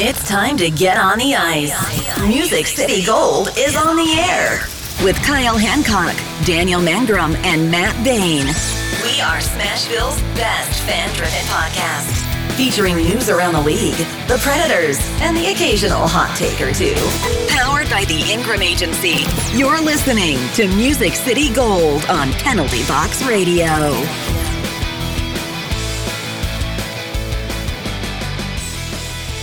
It's time to get on the ice. Music City Gold is on the air with Kyle Hancock, Daniel Mangrum, and Matt Bain. We are Smashville's best fan driven podcast, featuring news around the league, the Predators, and the occasional hot take or two. Powered by the Ingram Agency. You're listening to Music City Gold on Penalty Box Radio.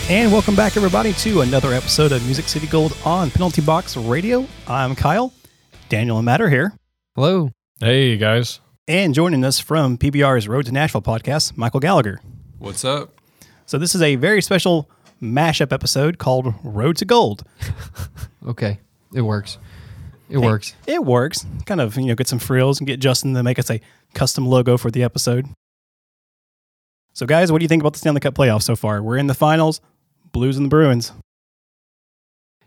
And welcome back, everybody, to another episode of Music City Gold on Penalty Box Radio. I'm Kyle. Daniel and Matt are here. Hello. Hey guys. And joining us from PBR's Road to Nashville podcast, Michael Gallagher. What's up? So, this is a very special mashup episode called Road to Gold. Okay. It works. It works. It works. Kind of, you know, get some frills and get Justin to make us a custom logo for the episode. So, guys, what do you think about the Stanley Cup playoffs so far? We're in the finals, Blues and the Bruins.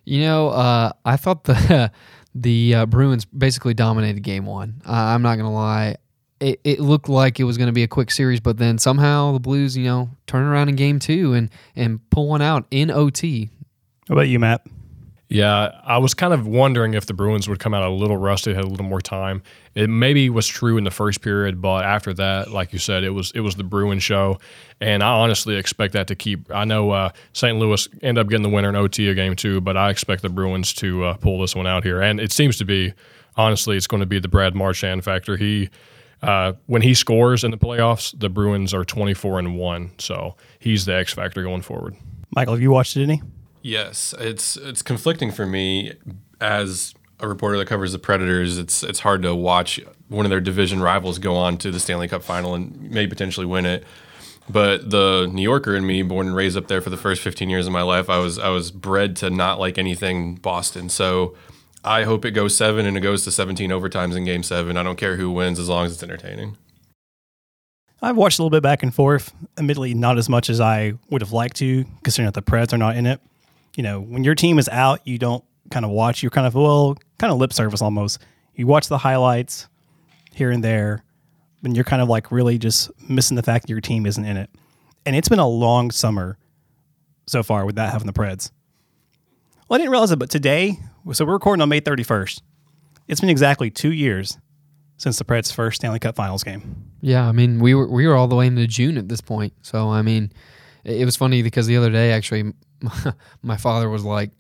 You know, uh, I thought the the uh, Bruins basically dominated game one. Uh, I'm not gonna lie. It, it looked like it was going to be a quick series, but then somehow the Blues, you know, turn around in game two and and pull one out in OT. What about you, Matt? Yeah, I was kind of wondering if the Bruins would come out a little rusty, had a little more time. It maybe was true in the first period, but after that, like you said, it was it was the Bruin show, and I honestly expect that to keep. I know uh, St. Louis end up getting the winner in OT a game too, but I expect the Bruins to uh, pull this one out here, and it seems to be. Honestly, it's going to be the Brad Marchand factor. He uh, when he scores in the playoffs, the Bruins are twenty four and one, so he's the X factor going forward. Michael, have you watched it any? Yes, it's it's conflicting for me as a reporter that covers the Predators. It's it's hard to watch one of their division rivals go on to the Stanley Cup final and maybe potentially win it. But the New Yorker in me, born and raised up there for the first 15 years of my life, I was I was bred to not like anything Boston. So I hope it goes seven and it goes to 17 overtimes in Game Seven. I don't care who wins as long as it's entertaining. I've watched a little bit back and forth. Admittedly, not as much as I would have liked to, considering that the Preds are not in it. You know, when your team is out, you don't kind of watch. You're kind of well, kind of lip service almost. You watch the highlights here and there, and you're kind of like really just missing the fact that your team isn't in it. And it's been a long summer so far without having the Preds. Well, I didn't realize it, but today, so we're recording on May 31st. It's been exactly two years since the Preds' first Stanley Cup Finals game. Yeah, I mean we were we were all the way into June at this point. So I mean, it, it was funny because the other day actually, my father was like,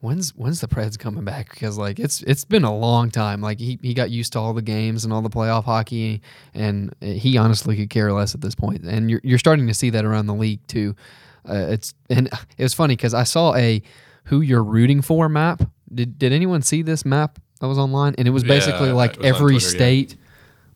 "When's when's the Preds coming back?" Because like it's it's been a long time. Like he he got used to all the games and all the playoff hockey, and he honestly could care less at this point. And you're you're starting to see that around the league too. Uh, it's and it was funny because I saw a who you're rooting for map. Did did anyone see this map that was online? And it was basically Yeah, like was every Twitter, yeah. state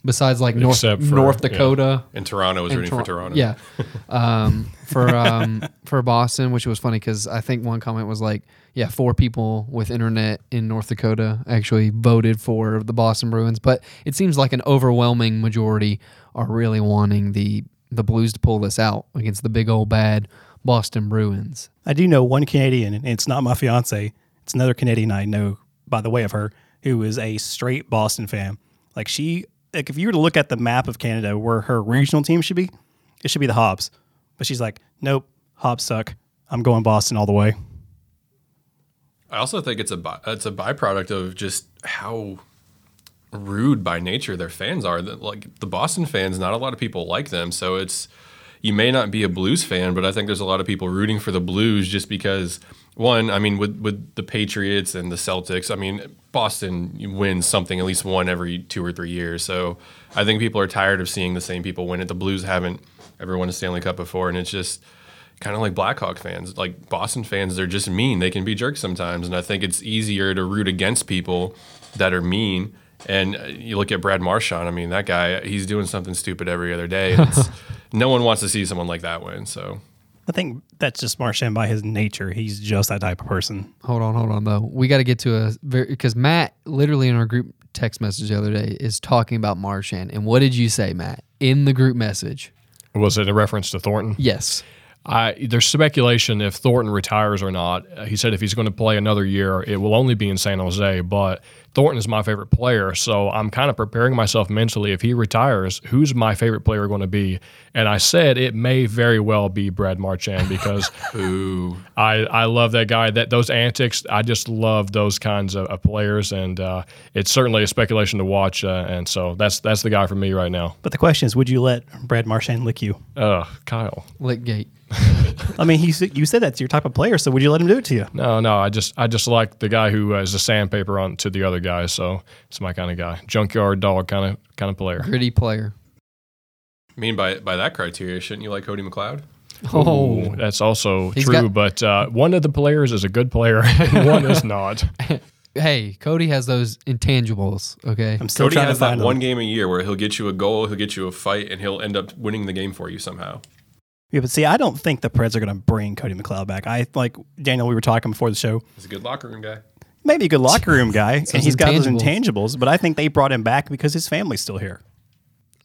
besides like North for- North yeah. Dakota. And Toronto was and rooting for Toronto. Yeah, um, for um, for Boston, which was funny because I think one comment was like, "Yeah, four people with internet in North Dakota actually voted for the Boston Bruins," but it seems like an overwhelming majority are really wanting the the Blues to pull this out against the big old bad Boston Bruins. I do know one Canadian, and it's not my fiance. It's another Canadian I know by the way of her, who is a straight Boston fan. Like she, like if you were to look at the map of Canada where her regional team should be, it should be the Habs. But she's like, nope, Habs suck. I'm going Boston all the way. I also think it's a it's a byproduct of just how rude by nature their fans are. That like the Boston fans, not a lot of people like them. So it's you may not be a Blues fan, but I think there's a lot of people rooting for the Blues just because one, I mean, with with the Patriots and the Celtics, I mean, Boston wins something at least one every two or three years. So I think people are tired of seeing the same people win it. The Blues haven't ever won a Stanley Cup before, and it's just kind of like Blackhawk fans. Like Boston fans, they're just mean. They can be jerks sometimes, and I think it's easier to root against people that are mean. And uh, you look at Brad Marchand. I mean, that guy, he's doing something stupid every other day. It's, no one wants to see someone like that win. So I think that's just Marchand by his nature. He's just that type of person. Hold on, hold on though. We got to get to a very because Matt literally in our group text message the other day is talking about Marchand. And what did you say, Matt, in the group message? Was it a reference to Thornton? Yes. I, there's speculation if Thornton retires or not. He said if he's going to play another year, it will only be in San Jose. But Thornton is my favorite player, so I'm kind of preparing myself mentally. If he retires, who's my favorite player going to be? And I said it may very well be Brad Marchand because I I love that guy. That those antics, I just love those kinds of, of players, and uh, it's certainly a speculation to watch. Uh, and so that's that's the guy for me right now. But the question is, would you let Brad Marchand lick you? Uh, Kyle. Lickgate. I mean, he, you said that's your type of player, so would you let him do it to you? No, no, I just I just like the guy who uh, is a sandpaper on to the other guy. So it's my kind of guy, junkyard dog kind of kind of player. Gritty player. I mean, by by that criteria, shouldn't you like Cody McLeod? Oh, That's also He's true, got- but uh, one of the players is a good player and one is not. hey, Cody has those intangibles. Okay, I'm still Cody trying has to that find one him. game a year where he'll get you a goal, he'll get you a fight, and he'll end up winning the game for you somehow. Yeah, but see, I don't think the Preds are going to bring Cody McLeod back. I like Daniel. We were talking before the show. He's a good locker room guy. Maybe a good locker room guy, and he's got those intangibles. intangibles. But I think they brought him back because his family's still here.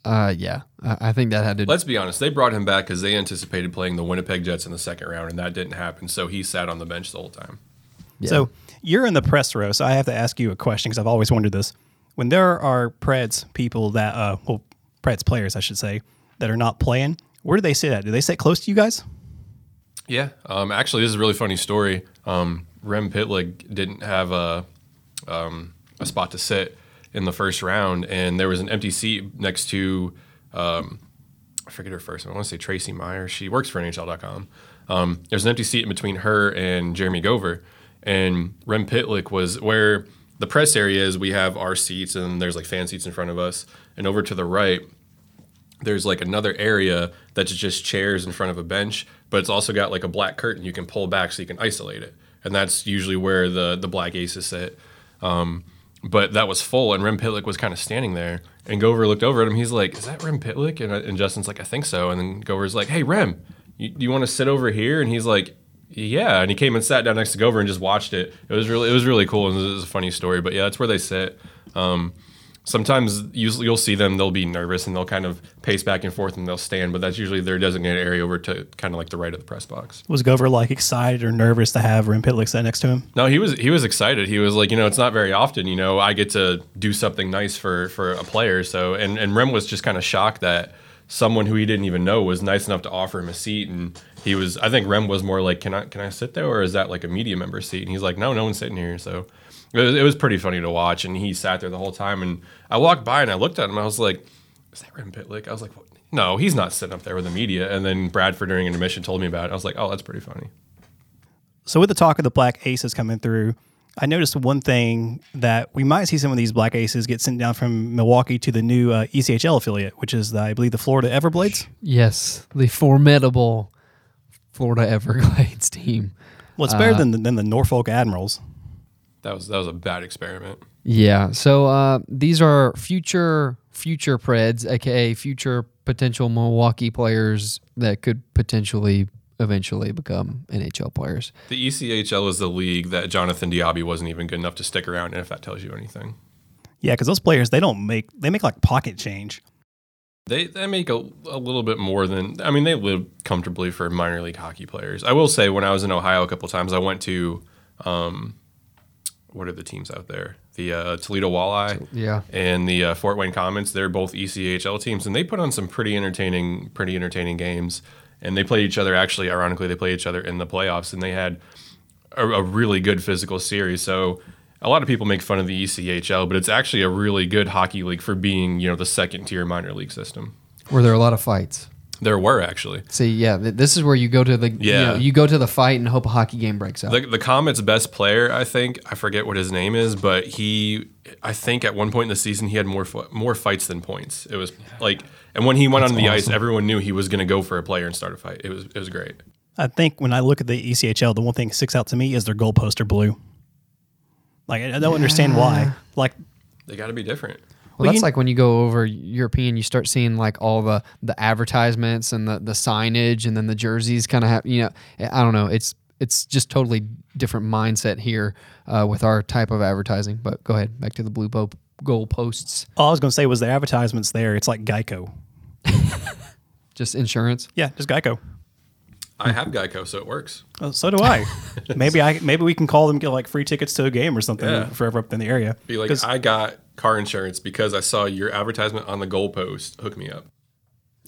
uh, yeah, I, I think that had to. Let's be honest, they brought him back because they anticipated playing the Winnipeg Jets in the second round, and that didn't happen. So he sat on the bench the whole time. yeah. So you're in the press row, so I have to ask you a question because I've always wondered this. When there are Preds people that, uh, well, Preds players, I should say, that are not playing, where do they sit at? Do they sit close to you guys? Yeah. Um, actually, this is a really funny story. Um, Rem Pitlick didn't have a um, a spot to sit in the first round, and there was an empty seat next to um, I forget her first. name. I want to say Tracy Meyer. She works for NHL.com. Um, there's an empty seat in between her and Jeremy Gover, and Rem Pitlick was where the press area is. We have our seats, and there's like fan seats in front of us, and over to the right there's like another area that's just chairs in front of a bench, but it's also got like a black curtain you can pull back so you can isolate it, and that's usually where the the black aces sit. Um, but that was full, and Rem Pitlick was kind of standing there, and Gover looked over at him. He's like, "Is that Rem Pitlick?" And, and Justin's like, "I think so." And then Gover's like, "Hey, Rem, you, you want to sit over here?" And he's like. Yeah, and he came and sat down next to Gover and just watched it. It was really, it was really cool, and it was a funny story. But yeah, that's where they sit. Um, sometimes usually you'll see them they'll be nervous and they'll kind of pace back and forth and they'll stand but that's usually their designated area over to kind of like the right of the press box. Was Gover like excited or nervous to have Rem Pitlick sit next to him? no he was he was excited. He was like you know it's not very often you know i get to do something nice for for a player so and and rem was just kind of shocked that someone who he didn't even know was nice enough to offer him a seat and he was i think rem was more like can i can i sit there or is that like a media member seat? And he's like no no one's sitting here so it was, it was pretty funny to watch and he sat there the whole time and i walked by and i looked at him i was like is that rem pitlick i was like what? no he's not sitting up there with the media and then bradford during intermission told me about it i was like oh that's pretty funny So with the talk of the Black Aces coming through, I noticed one thing that we might see some of these Black Aces get sent down from Milwaukee to the new uh, ECHL affiliate, which is, the, I believe, the Florida Everblades. yes, the formidable Florida Everblades team. Well, it's better than the, than the Norfolk Admirals. That was that was a bad experiment Yeah. So uh, these are future future Preds, aka future potential Milwaukee players that could potentially eventually become NHL players. The ECHL is the league that Jonathan Diaby wasn't even good enough to stick around in, if that tells you anything. Yeah, because those players they don't make they make like pocket change. They, they make a, a little bit more than, I mean, they live comfortably for minor league hockey players. I will say, when I was in Ohio a couple times, I went to, um, what are the teams out there? The uh, Toledo Walleye Yeah. and the uh, Fort Wayne Komets. They're both ECHL teams, and they put on some pretty entertaining, pretty entertaining games. And they played each other. Actually, ironically, they played each other in the playoffs, and they had a, a really good physical series. So a lot of people make fun of the ECHL, but it's actually a really good hockey league for being, you know, the second tier minor league system. Were there a lot of fights? There were actually. See, yeah, th- this is where you go to the you, Yeah. know, you go to the fight and hope a hockey game breaks out. The, the Komets' best player, I think, I forget what his name is, but he, I think at one point in the season he had more more fights than points. It was like, and when he went on the ice, everyone knew he was going to go for a player and start a fight. It was it was great. I think when I look at the ECHL, the one thing that sticks out to me is their goalposts are blue. Like I I don't understand why. Like They got to be different. Well, well, that's you- like when you go over European, you start seeing like all the the advertisements and the the signage, and then the jerseys kind of have you know I don't know. It's it's just totally different mindset here uh, with our type of advertising. But go ahead, back to the blue bo- goal posts. all I was going to say was the advertisements there. It's like Geico. Just insurance. Yeah, just Geico. I have Geico, so it works. Oh, so do I. maybe I maybe we can call them get like free tickets to a game or something Yeah. forever up in the area. Be like, 'Cause- I got car insurance because I saw your advertisement on the goalpost. Hook me up.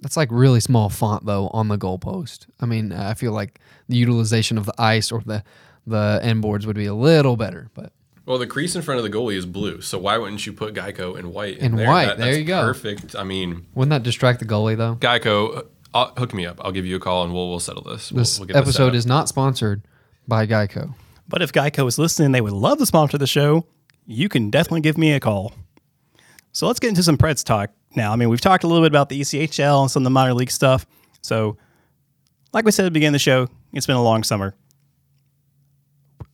That's like really small font though on the goalpost. I mean, I feel like the utilization of the ice or the the end boards would be a little better, but Well, the crease in front of the goalie is blue, so why wouldn't you put Geico in white? In there? white, there that's you go. Perfect. I mean, wouldn't that distract the goalie though? Geico, uh, I'll, hook me up. I'll give you a call and we'll we'll settle this. We'll, This we'll get episode up. is not sponsored by Geico. But if Geico is listening, they would love to sponsor the show. You can definitely give me a call. So let's get into some Preds talk now. I mean, we've talked a little bit about the ECHL and some of the minor league stuff. So, like we said at the beginning of the show, it's been a long summer.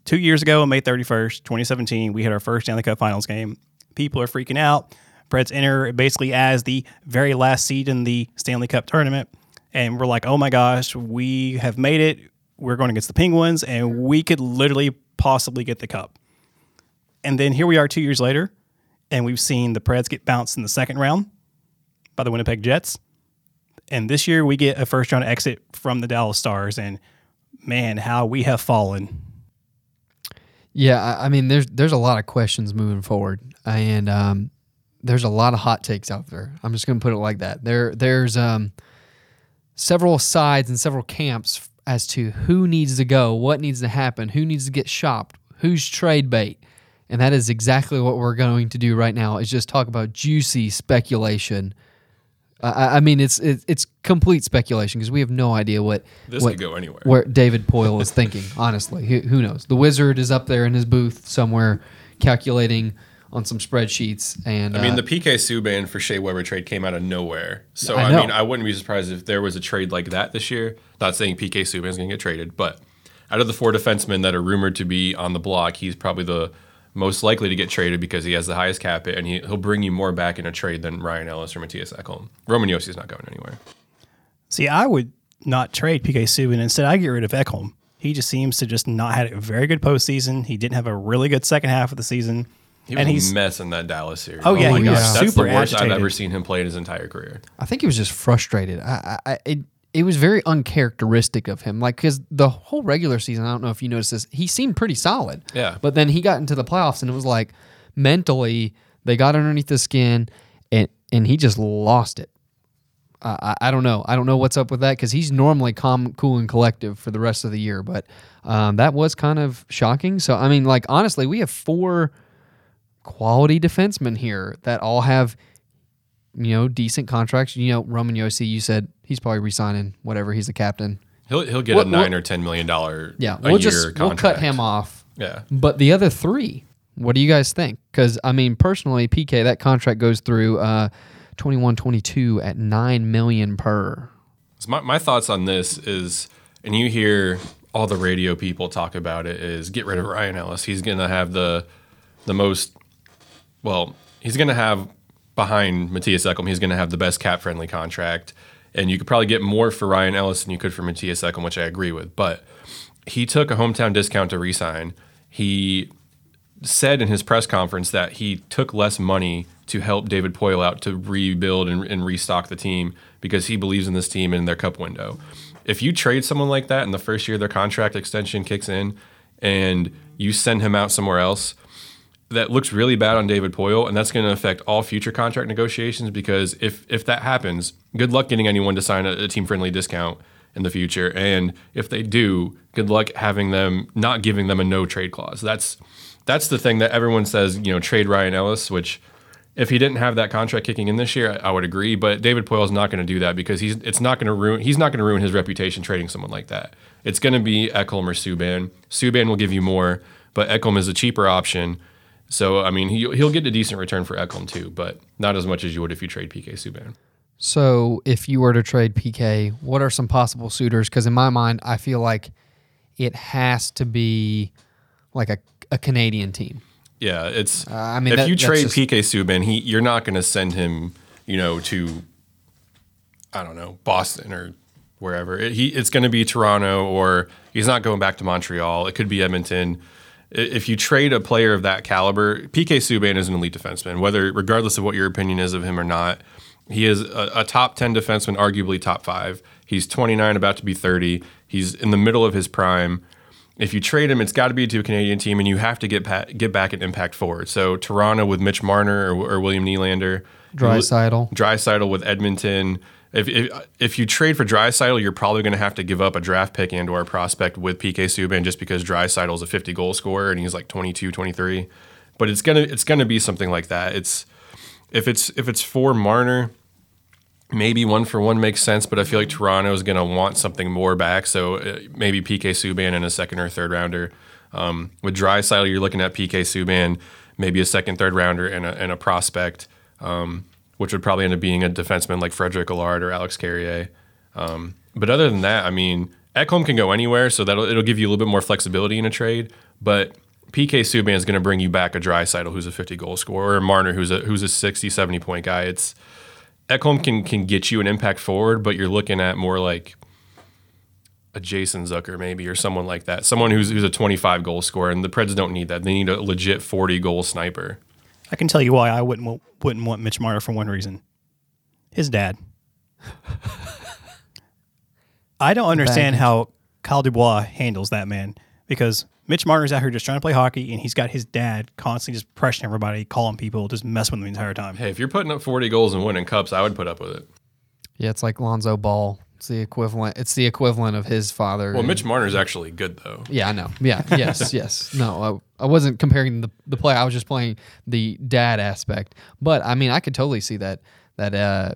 Two years ago, on May 31st, 2017, we had our first Stanley Cup Finals game. People are freaking out. Preds enter basically as the very last seed in the Stanley Cup tournament. And we're like, oh my gosh, we have made it. We're going against the Penguins, and we could literally possibly get the cup. And then here we are two years later, and we've seen the Preds get bounced in the second round by the Winnipeg Jets. And this year we get a first round exit from the Dallas Stars. And man, how we have fallen. Yeah, I, mean, there's there's a lot of questions moving forward, and um, there's a lot of hot takes out there. I'm just going to put it like that. There there's um, several sides and several camps as to who needs to go, what needs to happen, who needs to get shopped, who's trade bait, and that is exactly what we're going to do right now. Is just talk about juicy speculation. I, I mean, it's it, it's complete speculation because we have no idea what This what, could go anywhere. where David Poile is thinking. Honestly, who, who knows? The wizard is up there in his booth somewhere, calculating on some spreadsheets. And I mean, uh, the PK Subban for Shea Weber trade came out of nowhere. So I I, mean, I wouldn't be surprised if there was a trade like that this year. Not saying PK Subban is going to get traded, but out of the four defensemen that are rumored to be on the block, he's probably the most likely to get traded because he has the highest cap hit, and he, he'll bring you more back in a trade than Ryan Ellis or Mattias Ekholm. Roman Josi's not going anywhere. See, I would not trade PK Subban. Instead, I get rid of Ekholm. He just seems to just not had a very good postseason. He didn't have a really good second half of the season. He was and he's a mess in that Dallas series. Oh, oh yeah, he was That's super the worst I've ever seen him play in his entire career. I think he was just frustrated. I, I, I it, it was very uncharacteristic of him. Like, because the whole regular season, I don't know if you noticed this, he seemed pretty solid. Yeah. But then he got into the playoffs, and it was like mentally they got underneath the skin, and and he just lost it. I, I I don't know. I don't know what's up with that because he's normally calm, cool, and collective for the rest of the year. But um, that was kind of shocking. So I mean, like honestly, we have four quality defensemen here that all have you know decent contracts. You know, Roman Josi, you said he's probably resigning whatever. He's the captain. He'll he'll get a nine what- or ten million dollar Yeah, we'll just contract. we'll cut him off. Yeah. But the other three, what do you guys think? Because I mean, personally, PK that contract goes through uh, 21-22 at nine million per. So my, my thoughts on this is, and you hear all the radio people talk about it, is get rid of Ryan Ellis. He's going to have the the most, well, he's going to have behind Mattias Ekholm, he's going to have the best cap friendly contract. And you could probably get more for Ryan Ellis than you could for Mattias Ekholm, which I agree with. But he took a hometown discount to resign. He said in his press conference that he took less money to help David Poile out to rebuild and, and restock the team because he believes in this team and their cup window. If you trade someone like that in the first year their contract extension kicks in and you send him out somewhere else, that looks really bad on David Poile, and that's going to affect all future contract negotiations because if if that happens, good luck getting anyone to sign a, a team friendly discount in the future. And if they do, good luck having them not giving them a no trade clause. That's that's the thing that everyone says, you know, trade Ryan Ellis, which if he didn't have that contract kicking in this year, I, I would agree. But David Poile is not going to do that because he's it's not going to ruin he's not going to ruin his reputation trading someone like that. It's going to be Ekholm or Subban. Subban will give you more, but Ekholm is a cheaper option. So I mean, he he'll get a decent return for Ekholm too, but not as much as you would if you trade PK Subban. So if you were to trade PK, what are some possible suitors? Because in my mind, I feel like it has to be like a, a Canadian team. Yeah, it's. Uh, I mean, if that- you trade just- PK Subban, he you're not going to send him, you know, to I don't know Boston or wherever. It, he it's going to be Toronto or he's not going back to Montreal. It could be Edmonton. If you trade a player of that caliber, PK Subban is an elite defenseman. Whether regardless of what your opinion is of him or not, he is a, a top ten defenseman, arguably top five. He's 29, about to be 30. He's in the middle of his prime. If you trade him, it's got to be to a Canadian team, and you have to get pa- get back an impact forward. So Toronto with Mitch Marner or, or William Nylander, Draisaitl. Drysidle with Edmonton. If, if if you trade for Draisaitl, you're probably going to have to give up a draft pick and or a prospect with PK Subban just because Draisaitl is a 50 goal scorer and he's like 22, 23. But it's gonna it's gonna be something like that. It's if it's if it's for Marner, maybe one for one makes sense. But I feel like Toronto is going to want something more back. So uh, maybe PK Subban in a second or third rounder. Um, with Draisaitl, you're looking at PK Subban, maybe a second, third rounder, and a, and a prospect, um, which would probably end up being a defenseman like Frederic Allard or Alex Carrier. Um, but other than that, I mean, Ekholm can go anywhere, so that'll it'll give you a little bit more flexibility in a trade. But PK Subban is going to bring you back a dry Draisaitl who's a 50 goal scorer, or Marner who's a who's a 60, 70 point guy. It's Ekholm can can get you an impact forward, but you're looking at more like a Jason Zucker maybe or someone like that. Someone who's who's a 25 goal scorer, and the Preds don't need that. They need a legit 40 goal sniper. I can tell you why I wouldn't wouldn't want Mitch Marner for one reason. His dad. I don't understand how Kyle Dubas handles that man because Mitch Marner's out here just trying to play hockey and he's got his dad constantly just pressuring everybody, calling people, just messing with them the entire time. Hey, if you're putting up 40 goals and winning cups, I would put up with it. Yeah, it's like Lonzo Ball. It's the equivalent. It's the equivalent of his father. Well, and- Mitch Marner's actually good though. Yeah, I know. Yeah, yes, yes. No, I, wasn't comparing the the play. I was just playing the dad aspect. But I mean, I could totally see that that uh,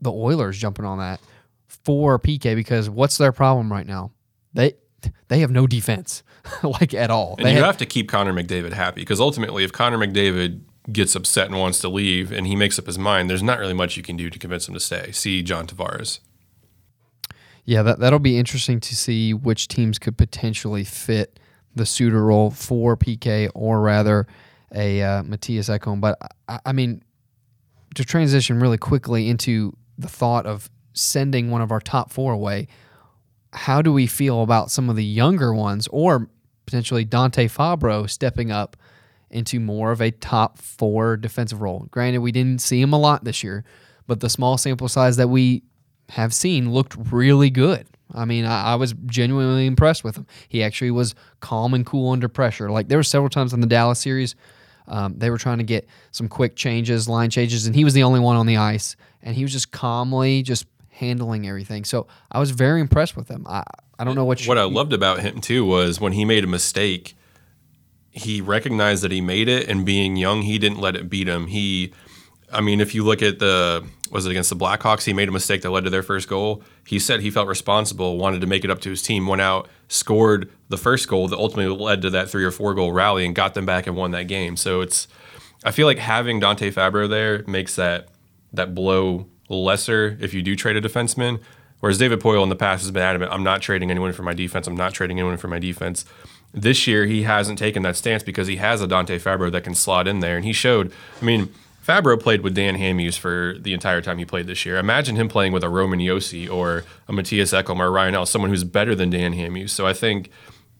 the Oilers jumping on that for PK because what's their problem right now? They they have no defense, like at all. And they you have- have to keep Connor McDavid happy because ultimately, if Connor McDavid gets upset and wants to leave and he makes up his mind, there's not really much you can do to convince him to stay. See John Tavares. Yeah, that that'll be interesting to see which teams could potentially fit the suitor role for PK or rather a uh, Mattias Ekholm. But I, I mean, to transition really quickly into the thought of sending one of our top four away, how do we feel about some of the younger ones or potentially Dante Fabbro stepping up into more of a top four defensive role? Granted, we didn't see him a lot this year, but the small sample size that we have seen looked really good. I mean, I, I was genuinely impressed with him. He actually was calm and cool under pressure. Like there were several times in the Dallas series, um, they were trying to get some quick changes, line changes, and he was the only one on the ice, and he was just calmly just handling everything. So I was very impressed with him. I I don't know what you, What I loved about him too was when he made a mistake, he recognized that he made it, and being young, he didn't let it beat him. He, I mean, if you look at the was it against the Blackhawks, he made a mistake that led to their first goal. He said he felt responsible, wanted to make it up to his team, went out, scored the first goal that ultimately led to that three or four goal rally, and got them back and won that game. So it's, I feel like having Dante Fabbro there makes that that blow lesser if you do trade a defenseman. Whereas David Poile in the past has been adamant, I'm not trading anyone for my defense. I'm not trading anyone for my defense. This year, he hasn't taken that stance because he has a Dante Fabbro that can slot in there. And he showed, I mean, Fabbro played with Dan Hamhuis for the entire time he played this year. Imagine him playing with a Roman Josi or a Mattias Ekholm or Ryan Ellis, someone who's better than Dan Hamhuis. So I think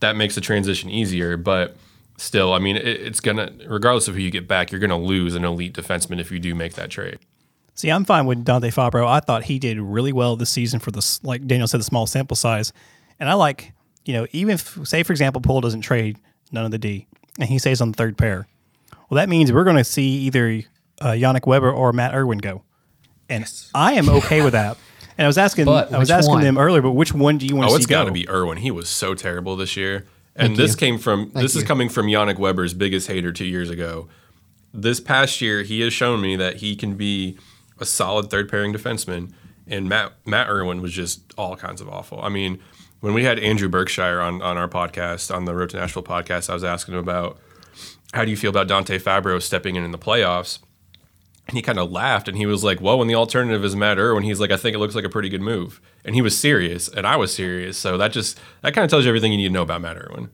that makes the transition easier. But still, I mean, it, it's going to, regardless of who you get back, you're going to lose an elite defenseman if you do make that trade. See, I'm fine with Dante Fabbro. I thought he did really well this season for the like Daniel said, the small sample size. And I like, you know, even if say for example, Poole doesn't trade none of the D, and he stays on the third pair. Well, that means we're going to see either uh, Yannick Weber or Matt Irwin go, and I am okay with that. And I was asking, But I was asking one? them earlier, but which one do you want to see? Oh, see it's got to be Irwin. He was so terrible this year. And Thank this you. came from this is coming from Yannick Weber's biggest hater two years ago. This past year, he has shown me that he can be a solid third pairing defenseman. And Matt Matt Irwin was just all kinds of awful. I mean, when we had Andrew Berkshire on on our podcast, on the Road to Nashville podcast, I was asking him about how do you feel about Dante Fabbro stepping in in the playoffs. And he kind of laughed and he was like, Well, when the alternative is Matt Irwin, he's like, I think it looks like a pretty good move. And he was serious and I was serious. So that just, that kind of tells you everything you need to know about Matt Irwin.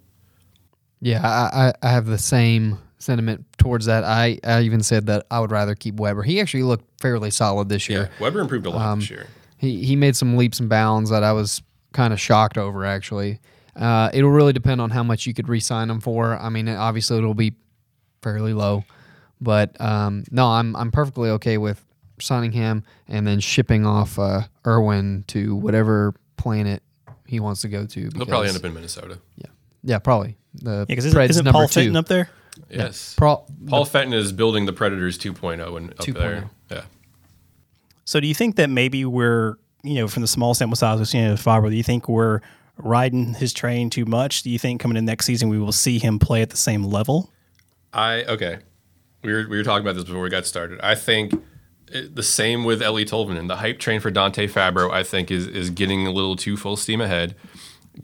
Yeah, I, I, have the same sentiment towards that. I, I even said that I would rather keep Weber. He actually looked fairly solid this year. Weber improved a lot Um, this year. He he made some leaps and bounds that I was kind of shocked over. Actually, uh, it'll really depend on how much you could re-sign him for. I mean, obviously it'll be fairly low, but um, no, I'm I'm perfectly okay with signing him and then shipping off uh, Irwin to whatever planet he wants to go to. He'll probably end up in Minnesota. Yeah, yeah, probably. The Yeah, because Preds isn't, number Paul two. Fenton up there? Yes. Pro- Paul Fenton is building the Predators 2.0 and up 2.0. there. Yeah. So do you think that maybe we're, you know, from the small sample size we've seen of Fabbro, do you think we're riding his train too much? Do you think coming in next season we will see him play at the same level? I okay. We were we were talking about this before we got started. I think it, the same with Eeli Tolvanen. The hype train for Dante Fabbro, I think, is is getting a little too full steam ahead.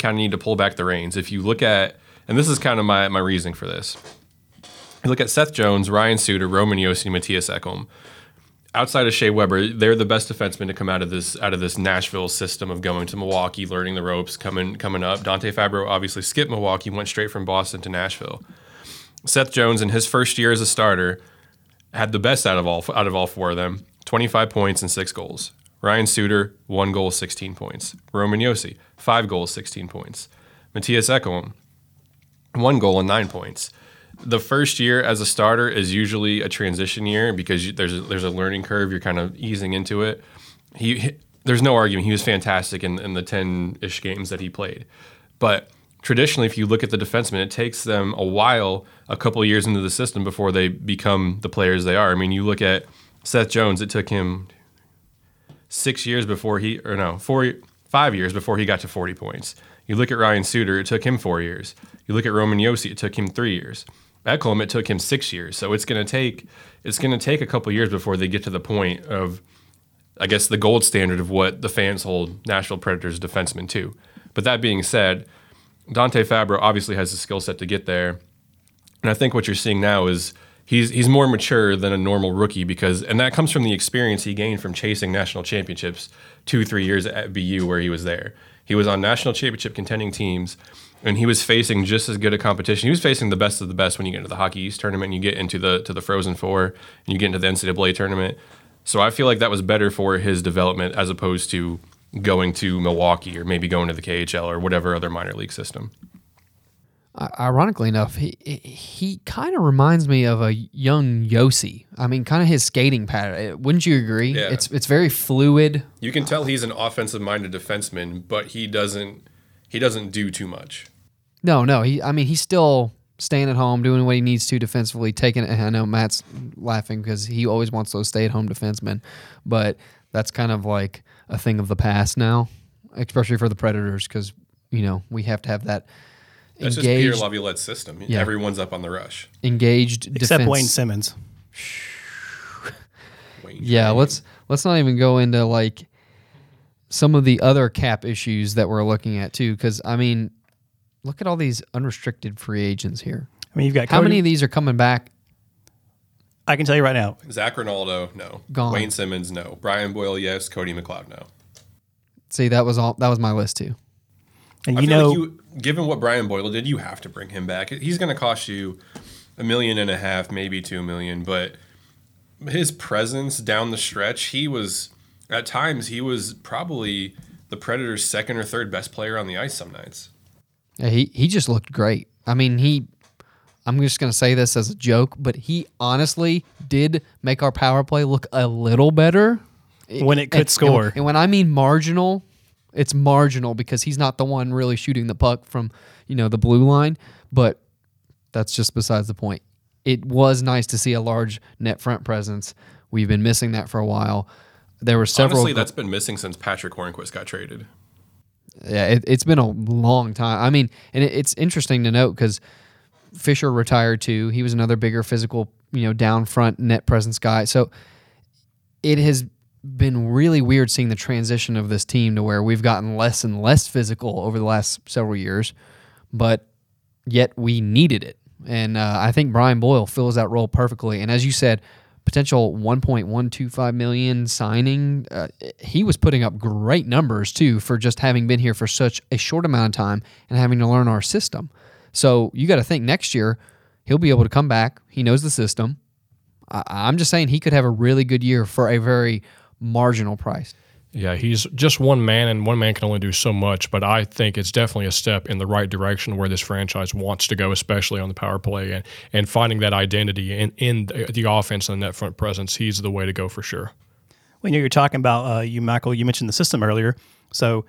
Kind of need to pull back the reins. If you look at, and this is kind of my my reasoning for this. You look at Seth Jones, Ryan Suter, Roman Josi, Mattias Ekholm. Outside of Shea Weber, they're the best defensemen to come out of this out of this Nashville system of going to Milwaukee, learning the ropes, coming coming up. Dante Fabbro obviously skipped Milwaukee, went straight from Boston to Nashville. Seth Jones in his first year as a starter had the best out of all out of all four of them, 25 points and 6 goals. Ryan Suter, 1 goal, 16 points. Roman Josi, 5 goals, 16 points. Mattias Ekholm, 1 goal and 9 points. The first year as a starter is usually a transition year because you, there's a, there's a learning curve. You're kind of easing into it. He, he- there's no argument. He was fantastic in, in the 10 ish games that he played. But traditionally, if you look at the defensemen, it takes them a while, a couple years into the system before they become the players they are. I mean, you look at Seth Jones, it took him six years before he, or no, four, five years before he got to 40 points. You look at Ryan Suter, it took him four years. You look at Roman Josi, it took him three years. Ekholm, it took him six years. So it's going to take, it's going to take a couple years before they get to the point of, I guess, the gold standard of what the fans hold Nashville Predators defensemen to. But that being said, Dante Fabbro obviously has the skill set to get there. And I think what you're seeing now is he's he's more mature than a normal rookie because and that comes from the experience he gained from chasing national championships two, three years at BU where he was there. He was on national championship contending teams and he was facing just as good a competition. He was facing the best of the best when you get into the Hockey East tournament and you get into the to the Frozen Four and you get into the NCAA tournament. So I feel like that was better for his development as opposed to going to Milwaukee or maybe going to the KHL or whatever other minor league system. Ironically enough, he he kind of reminds me of a young Josi. I mean, kind of his skating pattern. Uh, Wouldn't you agree? Yeah. It's it's very fluid. You can tell he's an offensive minded defenseman, but he doesn't he doesn't do too much. No, no. He, I mean, he's still staying at home, doing what he needs to defensively. Taking it. I know Matt's laughing because he always wants those stay-at-home defensemen, but that's kind of like a thing of the past now, especially for the Predators, because you know we have to have that That's just Peter engaged, Laviolette's system. Yeah. Everyone's up on the rush. engaged Except defense. Wayne Simmonds. Wayne Yeah, Train. let's let's not even go into like some of the other cap issues that we're looking at too, because I mean, look at all these unrestricted free agents here. I mean, you've got How Cody- many of these are coming back? I can tell you right now. Zac Rinaldo, no. Gone. Wayne Simmonds, no. Brian Boyle, yes. Cody McLeod, no. See, that was all. That was my list too. And I you feel know, like you, given what Brian Boyle did, you have to bring him back. He's going to cost you a million and a half, maybe two million, but his presence down the stretch, he was at times he was probably the Predators' second or third best player on the ice some nights. Yeah, he he just looked great. I mean, he. I'm just gonna say this as a joke, but he honestly did make our power play look a little better when it could And- score. And, and when I mean marginal, it's marginal because he's not the one really shooting the puck from you know the blue line. But that's just besides the point. It was nice to see a large net front presence. We've been missing that for a while. There were several. Honestly, that's been missing since Patric Hornqvist got traded. yeah, it, it's been a long time. I mean, and it, it's interesting to note because Fisher retired too. He was another bigger physical, you know, down front net presence guy. So it has been really weird seeing the transition of this team to where we've gotten less and less physical over the last several years, but yet we needed it. And uh, I think Brian Boyle fills that role perfectly. And as you said, potential 1.125 million signing, uh, he was putting up great numbers too for just having been here for such a short amount of time and having to learn our system. So you got to think next year he'll be able to come back. He knows the system. I, I'm just saying he could have a really good year for a very marginal price. Yeah, he's just one man, and one man can only do so much. But I think it's definitely a step in the right direction where this franchise wants to go, especially on the power play and, and finding that identity in, in the the offense and the net front presence. He's the way to go for sure. when you're talking about uh, you, Michael, you mentioned the system earlier. So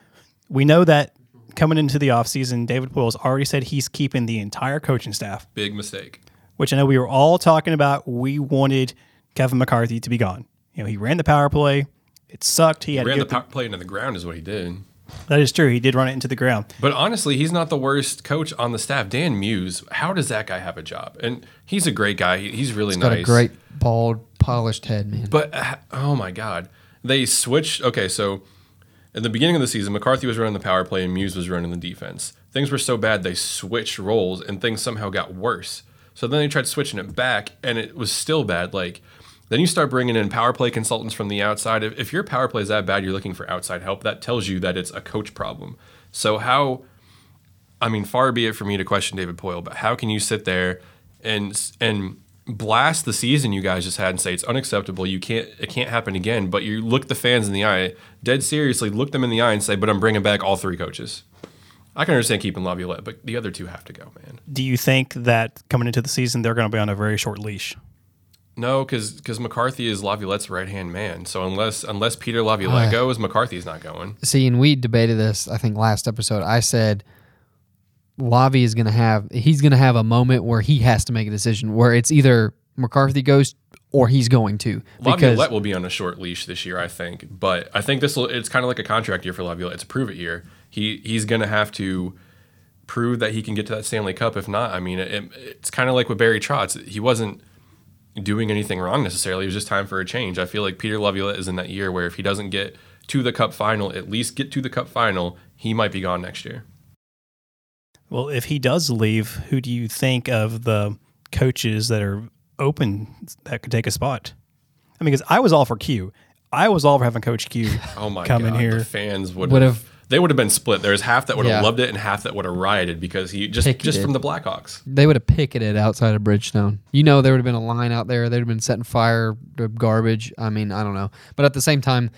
we know that coming into the offseason, David Poile's already said he's keeping the entire coaching staff, Big mistake. which I know we were all talking about. We wanted Kevin McCarthy to be gone. You know, he ran the power play. It sucked. He had Ran to the give power play into the ground is what he did. that is true. He did run it into the ground. But honestly, he's not the worst coach on the staff. Dan Muse, how does that guy have a job? And he's a great guy. He's really Got nice. a great bald, polished head, man. But uh, oh my god, they switched. Okay, so in the beginning of the season, McCarthy was running the power play and Muse was running the defense. Things were so bad they switched roles and things somehow got worse. So then they tried switching it back and it was still bad. Like then you start bringing in power play consultants from the outside. If, if your power play is that bad, you're looking for outside help. That tells you that it's a coach problem. So how? I mean, far be it for me to question David Poile, but how can you sit there and and blast the season you guys just had and say it's unacceptable? You can't, it can't happen again. But you look the fans in the eye, dead seriously, look them in the eye and say, "But I'm bringing back all three coaches." I can understand keeping Laviolette, but the other two have to go, man. Do you think that coming into the season they're going to be on a very short leash? No, because because McCarthy is Laviolette's right hand man. So unless unless Peter Laviolette Ah. goes, McCarthy's not going. See, and we debated this. I think last episode, I said Lavi is going to have he's going to have a moment where he has to make a decision where it's either McCarthy goes or he's going to because Laviolette will be on a short leash this year, I think. But I think this will. It's kind of like a contract year for Laviolette. It's a prove it year. He he's going to have to prove that he can get to that Stanley Cup. If not, I mean, it, it's kind of like with Barry Trotz. He wasn't doing anything wrong necessarily. It was just time for a change. I feel like Peter Laviolette is in that year where if he doesn't get to the Cup final, at least get to the Cup final, he might be gone next year. Well, if he does leave, who do you think of the coaches that are open that could take a spot? I mean, because I was all for Q. I was all for having Coach Q Oh my come god, in here. the fans would Would have. have- They would have been split. There's half that would have Yeah. loved it and half that would have rioted because he just Picketed. just from the Blackhawks. they would have picketed outside of Bridgestone. You know, there would have been a line out there. They'd have been setting fire to garbage. I mean, I don't know, but at the same time,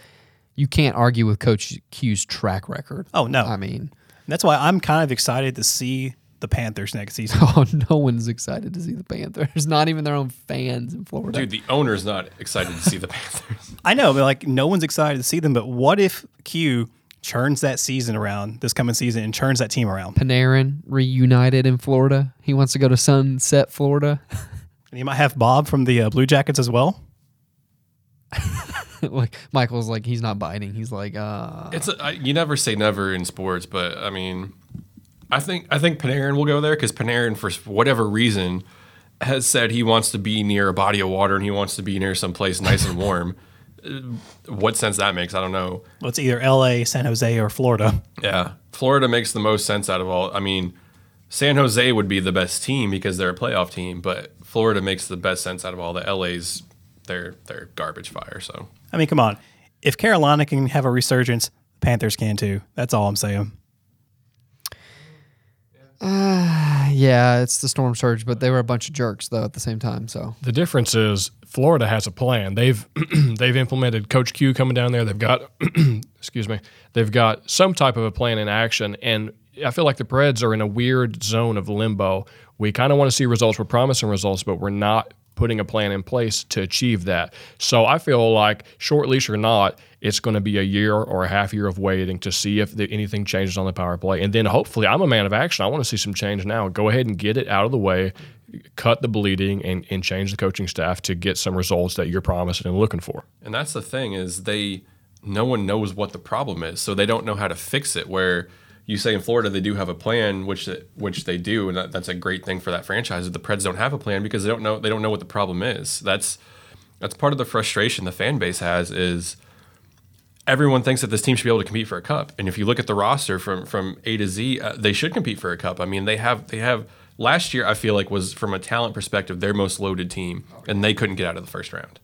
you can't argue with Coach Q's track record. Oh no, I mean, that's why I'm kind of excited to see the Panthers next season. oh, no one's excited to see the Panthers. Not even their own fans in Florida. Dude, the owner's not excited to see the Panthers. I know, but like no one's excited to see them. But what if Q churns that season around this coming season and churns that team around? Panarin reunited in Florida. He wants to go to Sunset, Florida. And you might have Bob from the uh, Blue Jackets as well. like Michael's like he's not biting. He's like, uh, It's a, I, you never say never in sports, but I mean, I think I think Panarin will go there because Panarin, for whatever reason, has said he wants to be near a body of water and he wants to be near some place nice and warm. Uh, what sense that makes, I don't know. Well, it's either L.A., San Jose, or Florida. Yeah, Florida makes the most sense out of all. I mean, San Jose would be the best team because they're a playoff team, but Florida makes the best sense out of all. The LA's they're they're garbage fire. So I mean, come on. If Carolina can have a resurgence, the Panthers can too. That's all I'm saying. yeah, it's the storm surge, but they were a bunch of jerks though at the same time. So The difference is Florida has a plan. They've they've implemented Coach Q coming down there. They've got excuse me. They've got some type of a plan in action, and I feel like the Preds are in a weird zone of limbo. We kind of want to see results. We're promising results, but we're not putting a plan in place to achieve that. So I feel like short leash or not, it's going to be a year or a half year of waiting to see if anything changes on the power play, and then hopefully, I'm a man of action. I want to see some change now. Go ahead and get it out of the way cut the bleeding and, and change the coaching staff to get some results that you're promising and looking for. And that's the thing is they no one knows what the problem is, so they don't know how to fix it. Where you say in Florida they do have a plan, which which they do, and that, that's a great thing for that franchise. The Preds don't have a plan because they don't know they don't know what the problem is. That's that's part of the frustration the fan base has is everyone thinks that this team should be able to compete for a cup. And if you look at the roster from from A to Z, uh, they should compete for a cup. I mean, they have they have last year. I feel like was from a talent perspective their most loaded team, and they couldn't get out of the first round.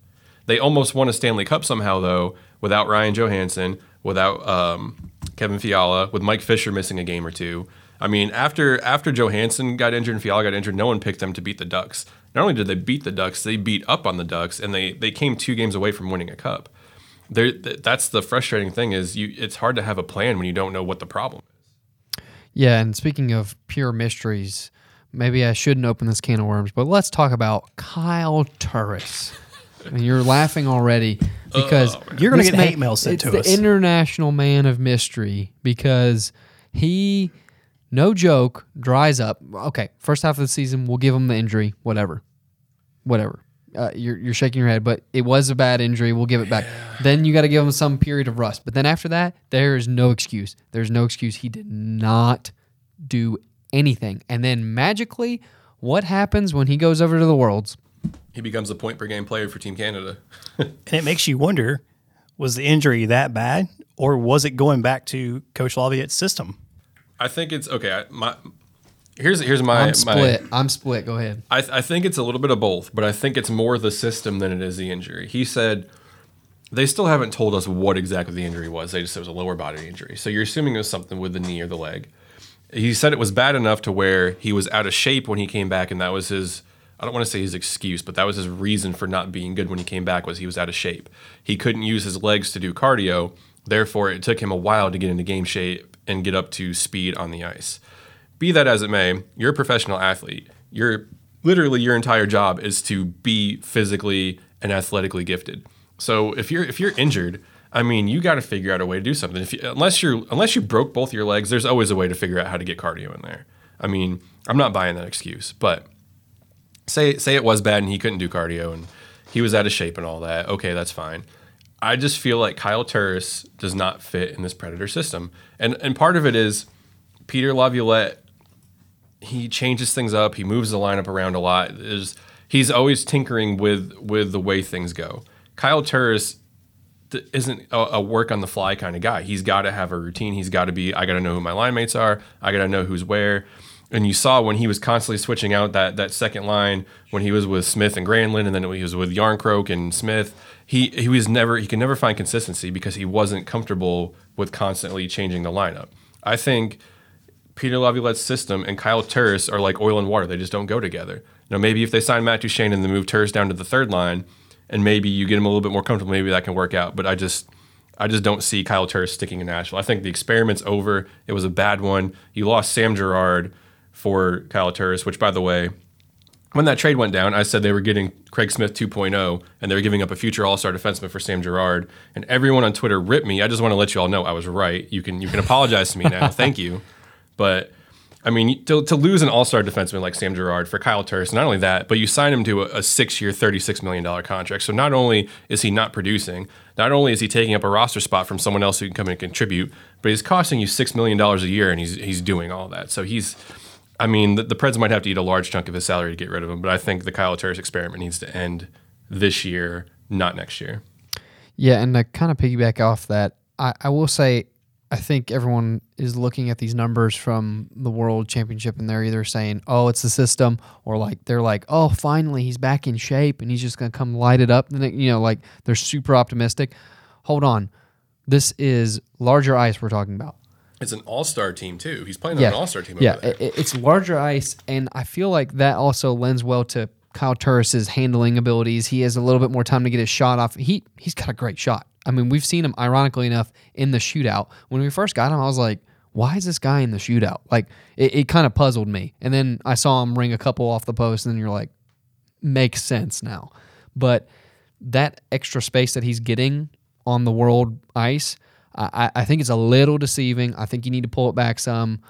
They almost won a Stanley Cup somehow though, without Ryan Johansson, without um, Kevin Fiala, with Mike Fisher missing a game or two. I mean, after after Johansen got injured and Fiala got injured, no one picked them to beat the Ducks. Not only did they beat the Ducks, they beat up on the Ducks, and they they came two games away from winning a cup. There, th- that's the frustrating thing is you. It's hard to have a plan when you don't know what the problem is. yeah, and speaking of pure mysteries, maybe I shouldn't open this can of worms, but let's talk about Kyle Turris. And you're laughing already because You're gonna get man- hate mail sent it's to the us. international man of mystery because He, no joke, dries up. Okay, first half of the season, we'll give him the injury, whatever, whatever. Uh, you're, you're shaking your head, but it was a bad injury. We'll give it back. Then you got to give him some period of rust. But then after that, there is no excuse. There's no excuse. He did not do anything. And then magically, what happens when he goes over to the Worlds? He becomes a point per game player for Team Canada. And it makes you wonder was the injury that bad or was it going back to Coach Laviolette's system? I think it's okay. My here's here's my I'm my. split. I'm split. Go ahead. I, I think it's a little bit of both, but I think it's more the system than it is the injury. He said they still haven't told us what exactly the injury was. They just said it was a lower body injury. So you're assuming it was something with the knee or the leg. He said it was bad enough to where he was out of shape when he came back, and that was his. I don't want to say his excuse, but that was his reason for not being good when he came back was he was out of shape. He couldn't use his legs to do cardio, therefore it took him a while to get into game shape and get up to speed on the ice. Be that as it may, you're a professional athlete. You're literally your entire job is to be physically and athletically gifted. So if you're if you're injured, I mean, you got to figure out a way to do something. If you, unless you're unless you broke both your legs, there's always a way to figure out how to get cardio in there. I mean, I'm not buying that excuse, but say say it was bad and he couldn't do cardio and he was out of shape and all that. Okay, that's fine. I just feel like Kyle Turris does not fit in this Predator system, and and part of it is Peter Laviolette. He changes things up. He moves the lineup around a lot. There's, he's always tinkering with with the way things go. Kyle Turris isn't a, a work on the fly kind of guy. He's got to have a routine. He's got to be. I got to know who my line mates are. I got to know who's where. And you saw when he was constantly switching out that that second line when he was with Smith and Granlund, and then he was with Jarnkrok and Smith. He he was never he could never find consistency because he wasn't comfortable with constantly changing the lineup. I think Peter Laviolette's system and Kyle Turris are like oil and water. They just don't go together. Now, maybe if they sign Matt Duchene and then move Turris down to the third line, and maybe you get him a little bit more comfortable, maybe that can work out. But I just, I just don't see Kyle Turris sticking in Nashville. I think the experiment's over. It was a bad one. You lost Sam Girard for Kyle Turris, which, by the way, when that trade went down, I said they were getting Craig Smith 2.0 and they were giving up a future All Star defenseman for Sam Girard. And everyone on Twitter ripped me. I just want to let you all know I was right. You can you can apologize to me now. Thank you. But I mean, to, to lose an All Star defenseman like Sam Girard for Kyle Turris, not only that, but you sign him to a, a six year, $36 million contract. So not only is he not producing, not only is he taking up a roster spot from someone else who can come in and contribute, but he's costing you $6 million a year and he's, he's doing all that. So he's, I mean, the, the Preds might have to eat a large chunk of his salary to get rid of him, but I think the Kyle Turris experiment needs to end this year, not next year. Yeah, and to kind of piggyback off that, I, I will say I think everyone is looking at these numbers from the World Championship and they're either saying, "Oh, it's the system," or like they're like, "Oh, finally he's back in shape and he's just going to come light it up." It- you know, like they're super optimistic. Hold on, this is larger ice we're talking about. It's an all star team, too. He's playing on an all star team over yeah, it- it's larger ice, and I feel like that also lends well to Kyle Turris's handling abilities. He has a little bit more time to get his shot off. He he's got a great shot. I mean, we've seen him, ironically enough, in the shootout. When we first got him, I was like, why is this guy in the shootout? Like, it, it kind of puzzled me. And then I saw him ring a couple off the post, and then you're like, makes sense now. But that extra space that he's getting on the world ice, I, I think it's a little deceiving. I think you need to pull it back some.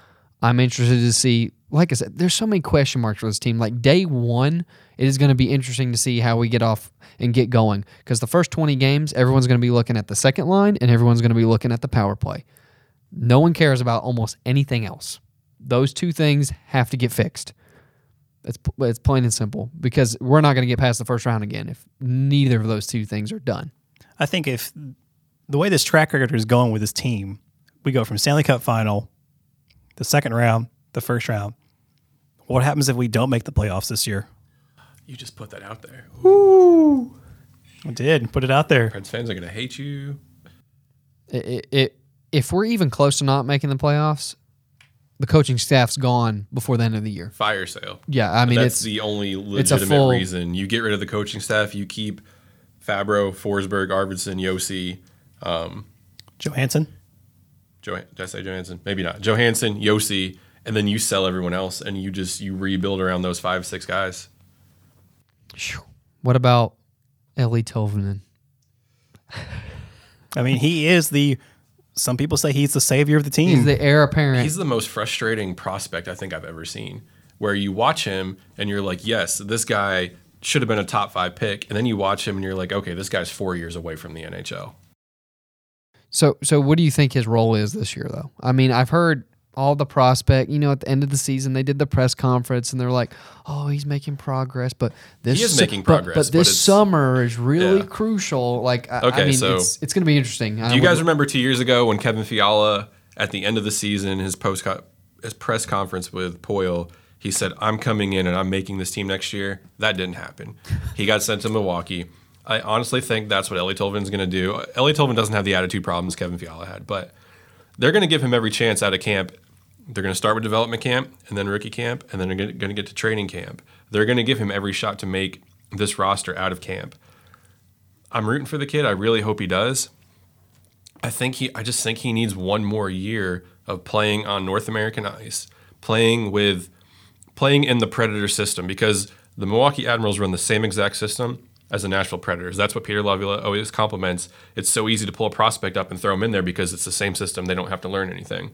I'm interested to see. Like I said, there's so many question marks for this team. Like day one, it is going to be interesting to see how we get off and get going. Because the first 20 games, everyone's going to be looking at the second line and everyone's going to be looking at the power play. No one cares about almost anything else. Those two things have to get fixed. It's it's plain and simple because we're not going to get past the first round again if neither of those two things are done. I think if the way this track record is going with this team, we go from Stanley Cup final, the second round, the first round. What happens if we don't make the playoffs this year? You just put that out there. Ooh. I did put it out there. Preds fans are going to hate you. It, it, it, if we're even close to not making the playoffs, the coaching staff's gone before the end of the year. Fire sale. Yeah, I mean that's it's the only a legitimate full- reason. You get rid of the coaching staff. You keep Fabbro, Forsberg, Arvidsson, Josi, Um, Johansen. Jo- did I say Johansen? Maybe not. Johansen, Josi, and then you sell everyone else, and you just you rebuild around those five six guys. What about Eeli Tolvanen? I mean, he is the some people say he's the savior of the team. He's the heir apparent. He's the most frustrating prospect I think I've ever seen. Where you watch him and you're like, yes, this guy should have been a top five pick, and then you watch him and you're like, okay, this guy's four years away from the NHL. So, so what do you think his role is this year, though? I mean, I've heard all the prospect. You know, at the end of the season, they did the press conference, and they're like, "Oh, he's making progress." But this He is su- making progress, But, but this it's- summer is really Yeah. crucial. Like, I, I Okay, mean, so- it's it's going to be interesting. Do you guys remember two years ago when Kevin Fiala, at the end of the season, his post his press conference with Poile, he said, "I'm coming in and I'm making this team next year." That didn't happen. He got sent to Milwaukee. I honestly think that's what Eeli Tolvanen's going to do. Ellie Tolvin doesn't have the attitude problems Kevin Fiala had, but they're going to give him every chance out of camp. They're going to start with development camp and then rookie camp, and then they're going to get to training camp. They're going to give him every shot to make this roster out of camp. I'm rooting for the kid. I really hope he does. I think he I just think he needs one more year of playing on North American ice, playing with playing in the Predator system because the Milwaukee Admirals run the same exact system as the Nashville Predators. That's what Peter Laviolette always compliments. It's so easy to pull a prospect up and throw them in there because it's the same system. They don't have to learn anything.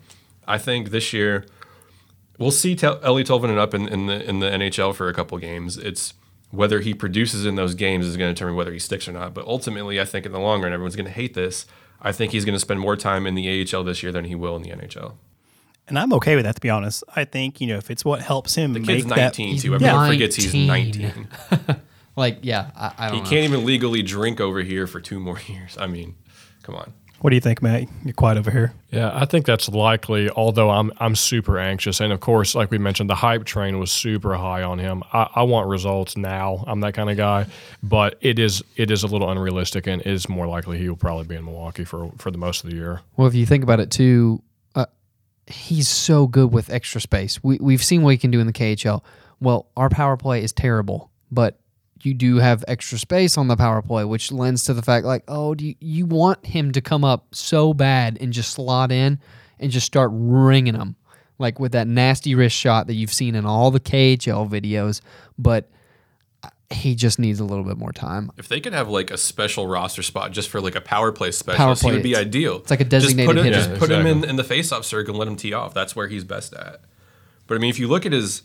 I think this year we'll see Tel- Eeli Tolvanen up in, in the in the NHL for a couple games. It's whether he produces in those games is going to determine whether he sticks or not. But ultimately, I think in the long run, everyone's going to hate this. I think he's going to spend more time in the AHL this year than he will in the NHL. and I'm okay with that, to be honest. I think, you know, if it's what helps him The make kid's that. 19 He's too. Everyone 19. forgets he's 19. Like, yeah, I, I don't He know. can't even legally drink over here for two more years. I mean, come on. What do you think, Matt? You're quiet over here. Yeah, I think that's likely. Although I'm I'm super anxious, and of course, like we mentioned, the hype train was super high on him. I, I want results now. I'm that kind of guy, but it is it is a little unrealistic, and it is more likely he will probably be in Milwaukee for for the most of the year. Well, if you think about it too, uh, he's so good with extra space. We we've seen what he can do in the KHL. Well, our power play is terrible, but you do have extra space on the power play, which lends to the fact like, oh, do you, you want him to come up so bad and just slot in and just start ringing them, like with that nasty wrist shot that you've seen in all the KHL videos, but. uh, He just needs a little bit more time. If they could have like a special roster spot just for like a power play Power specialist, play, he would be it's- ideal. it's like a just designated put him, hitter. Just Yeah, put him in, in the face-off circle and let him tee off. That's where he's best at. But I mean, if you look at his,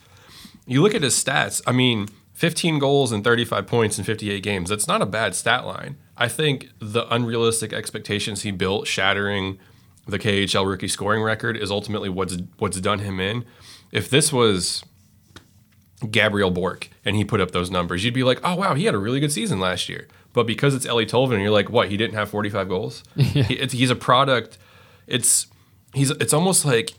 you look at his stats. I mean, 15 goals and 35 points in 58 games. That's not a bad stat line. I think the unrealistic expectations he built, shattering the KHL rookie scoring record, is ultimately what's what's done him in. If this was Gabriel Bourque and he put up those numbers, you'd be like, oh, wow, he had a really good season last year. But because it's Eeli Tolvanen, you're like, what? He didn't have 45 goals? He, it's, he's a product. It's he's it's almost like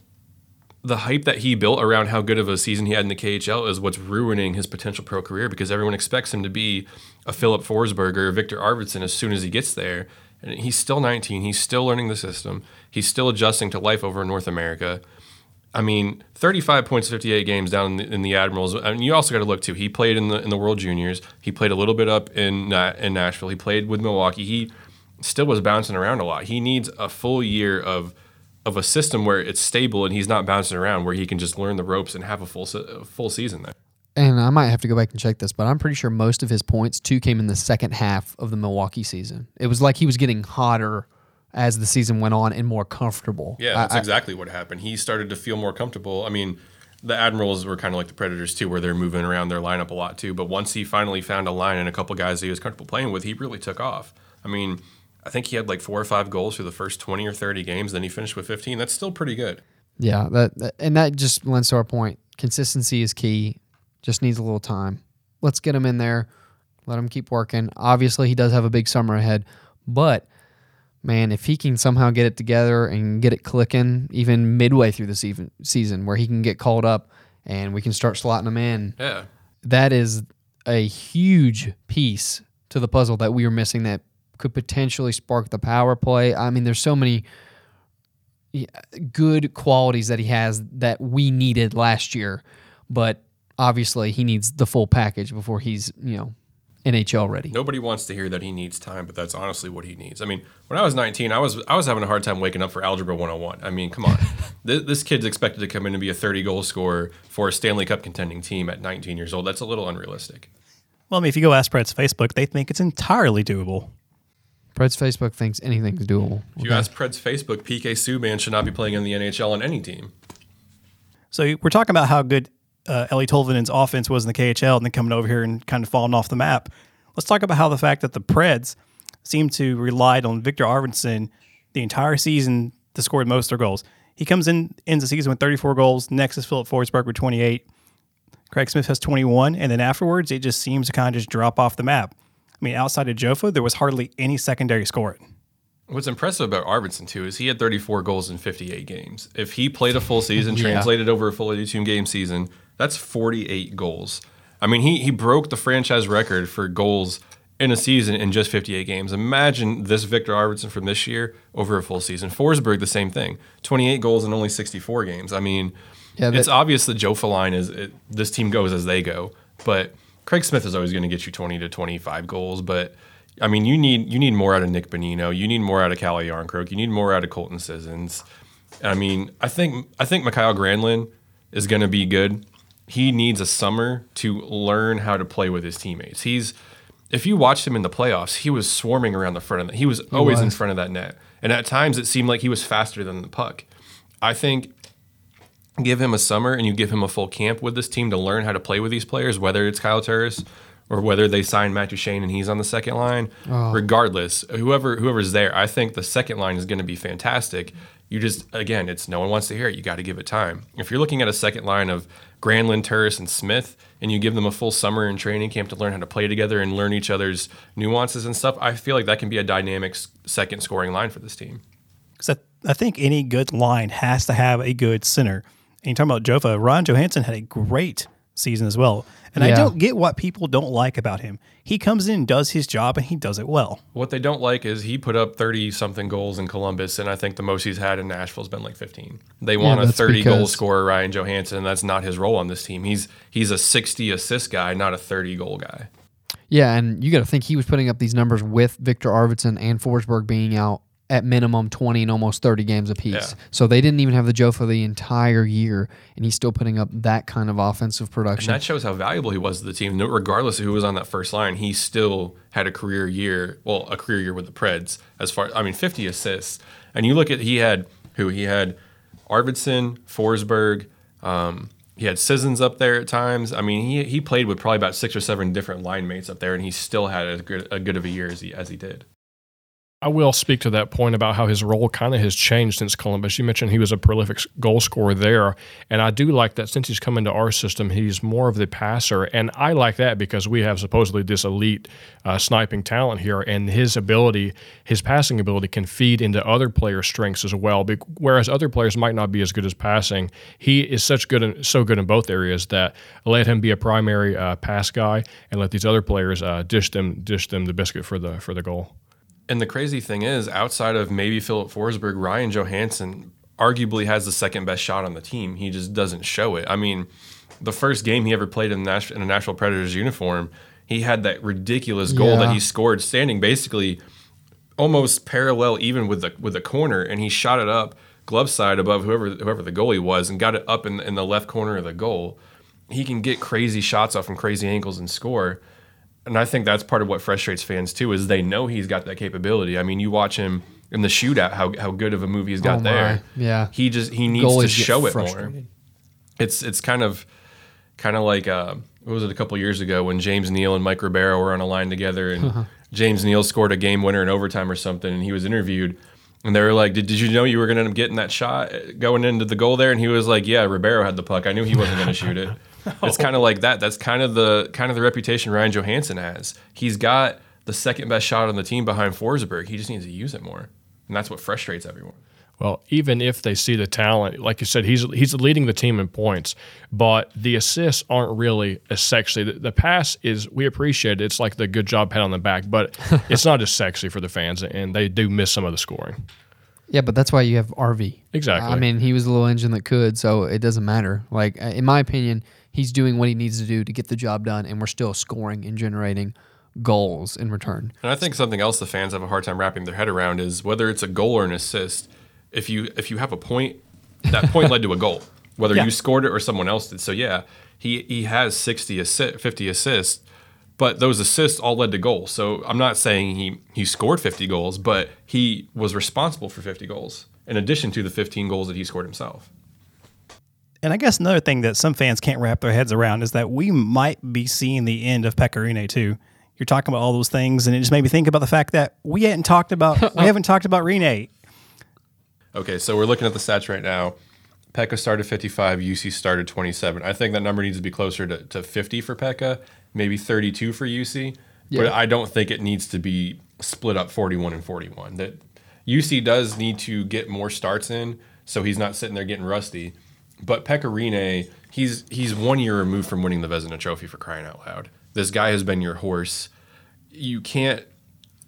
the hype that he built around how good of a season he had in the KHL is what's ruining his potential pro career because everyone expects him to be a Filip Forsberg Viktor Arvidsson as soon as he gets there. And he's still 19. He's still learning the system. He's still adjusting to life over in North America. I mean, 35 points, 58 games down in the, in the Admirals. And you also got to look too. He played in the in the World Juniors. He played a little bit up in in Nashville. He played with Milwaukee. He still was bouncing around a lot. He needs a full year of of a system where it's stable and he's not bouncing around, where he can just learn the ropes and have a full se- full season there. and I might have to go back and check this, but I'm pretty sure most of his points too came in the second half of the Milwaukee season. It was like he was getting hotter as the season went on and more comfortable. Yeah, that's I- exactly what happened. He started to feel more comfortable. I mean, the Admirals were kind of like the Predators too, where they're moving around their lineup a lot too. But once he finally found a line and a couple guys that he was comfortable playing with, he really took off. I mean, I think he had like four or five goals through the first twenty or thirty games. Then he finished with fifteen. That's still pretty good. yeah, that, that- and that just lends to our point. Consistency is key. Just needs a little time. Let's get him in there. Let him keep working. Obviously, he does have a big summer ahead, but man, if he can somehow get it together and get it clicking, even midway through the season, season where he can get called up and we can start slotting him in, Yeah. that is a huge piece to the puzzle that we were missing that could potentially spark the power play. I mean, there's so many good qualities that he has that we needed last year, but obviously he needs the full package before he's, you know, NHL ready. Nobody wants to hear that he needs time, but that's honestly what he needs. I mean, when I was 19, I was I was having a hard time waking up for Algebra 101. I mean, come on. this, this kid's expected to come in and be a 30 goal scorer for a Stanley Cup contending team at 19 years old. That's a little unrealistic. Well, I mean, if you go ask Preds Facebook, they think it's entirely doable. Preds Facebook thinks anything's doable. If you ask Preds Facebook, PK Subban should not be playing in the NHL on any team. So we're talking about how good uh, Eeli Tolvanen's offense was in the KHL and then coming over here and kind of falling off the map. Let's talk about how the fact that the Preds seem to relied on Viktor Arvidsson the entire season to score most of their goals. He comes in ends the season with 34 goals. Next is Filip Forsberg with 28. Craig Smith has 21, and then afterwards it just seems to kind of just drop off the map. I mean, outside of JoFA, there was hardly any secondary scoring. What's impressive about Arvidsson too is he had 34 goals in 58 games. If he played a full season, translated over a full 82 game season, that's 48 goals. I mean, he he broke the franchise record for goals in a season in just 58 games. Imagine this Viktor Arvidsson from this year over a full season. Forsberg, the same thing, 28 goals in only 64 games. I mean, Yeah, it's obvious the JoFA line is it, this team goes as they go, but Craig Smith is always going to get you 20 to 25 goals, but. I mean, you need you need more out of Nick Bonino. You need more out of Calle Jarnkrok. You need more out of Colton Sissons. I mean, I think I think Mikael Granlund is going to be good. He needs a summer to learn how to play with his teammates. He's if you watched him in the playoffs, he was swarming around the front of the, he was always in was. front of that net. And at times it seemed like he was faster than the puck. I think give him a summer and you give him a full camp with this team to learn how to play with these players, whether it's Kyle Turris or whether they sign Matt Duchene and he's on the second line. Oh. Regardless, whoever whoever's there, I think the second line is going to be fantastic. You just again, it's no one wants to hear it. You got to give it time. If you're looking at a second line of Granlund, Turris, and Smith, and you give them a full summer in training camp to learn how to play together and learn each other's nuances and stuff, I feel like that can be a dynamic second scoring line for this team. Because I, I think any good line has to have a good center. And you're talking about JoFA, Ron Johansen had a great season as well. And I don't get what people don't like about him. He comes in, does his job, and he does it well. What they don't like is he put up 30 something goals in Columbus, and I think the most he's had in Nashville's been like 15. They want a that's 30 goal scorer, Ryan Johansen, and that's not his role on this team. He's he's a 60 assist guy, not a 30 goal guy. Yeah, and you got to think he was putting up these numbers with Viktor Arvidsson and Forsberg being out at minimum 20 and almost 30 games apiece. Yeah. So they didn't even have the JoFA the entire year, and he's still putting up that kind of offensive And production. that shows how valuable he was to the team. Regardless of who was on that first line, he still had a career year. Well, a career year with the Preds. As far, I mean, 50 assists. And you look at he had who he had, Arvidsson, Forsberg. Um, he had Sissons up there at times. I mean, he he played with probably about six or seven different line mates up there, and he still had as good a good of a year as he as he did. I will speak to that point about how his role kind of has changed since Columbus. You mentioned he was a prolific goal scorer there, and I do like that since he's come into our system, he's more of the passer, and I like that because we have supposedly this elite uh, sniping talent here, and his ability, his passing ability, can feed into other players' strengths as well. Whereas other players might not be as good as passing, he is such good, in, so good in both areas that let him be a primary uh, pass guy, and let these other players uh, dish them, dish them the biscuit for the for the goal. And the crazy thing is, outside of maybe Filip Forsberg, Ryan Johansen arguably has the second best shot on the team. He just doesn't show it. I mean, the first game he ever played in, the Nash- in a Nashville Predators uniform, he had that ridiculous goal that he scored standing basically almost parallel even with the with the corner, and he shot it up glove side above whoever whoever the goalie was, and got it up in in the left corner of the goal. He can get crazy shots off from crazy angles and score. And I think that's part of what frustrates fans too is they know he's got that capability. I mean, you watch him in the shootout, how how good of a move he's got Oh, there. Yeah. he just he needs to Goalies get show it more. It's it's kind of kind of like uh, what was it a couple years ago when James Neal and Mike Ribeiro were on a line together and James Neal scored a game winner in overtime or something and he was interviewed and they were like, did, did you know you were going to end up getting that shot uh, going into the goal there? And he was like, yeah, Ribeiro had the puck. I knew he wasn't going to shoot it. It's kind of like that. That's kind of the kind of the reputation Ryan Johansen has. He's got the second best shot on the team behind Forsberg. He just needs to use it more. And that's what frustrates everyone. Well, even if they see the talent, like you said, he's he's leading the team in points, but the assists aren't really as sexy. The, the pass is we appreciate it. It's like the good job pat on the back, but it's not as sexy for the fans, and they do miss some of the scoring. Yeah, but that's why you have RV. Exactly. I mean, he was a little engine that could, so it doesn't matter. Like uh, in my opinion, he's doing what he needs to do to get the job done, and we're still scoring and generating goals in return. And I think something else the fans have a hard time wrapping their head around is whether it's a goal or an assist. If you if you have a point, that point led to a goal, whether Yeah. you scored it or someone else did. So yeah, he he has 60 assi- 50 assists, but those assists all led to goals. So I'm not saying he he scored 50 goals, but he was responsible for 50 goals in addition to the 15 goals that he scored himself. And I guess another thing that some fans can't wrap their heads around is that we might be seeing the end of Pekka too. You're talking about all those things, and it just made me think about the fact that we hadn't talked about we haven't talked about Rinne. Okay, so we're looking at the stats right now. Pekka started 55, Juuse started 27. I think that number needs to be closer to, to 50 for Pekka, maybe 32 for Juuse. But I don't think it needs to be split up 41 and 41. That Juuse does need to get more starts in, so he's not sitting there getting rusty. But Pekka Rinne, he's he's one year removed from winning the Vezina Trophy for crying out loud. This guy has been your horse. You can't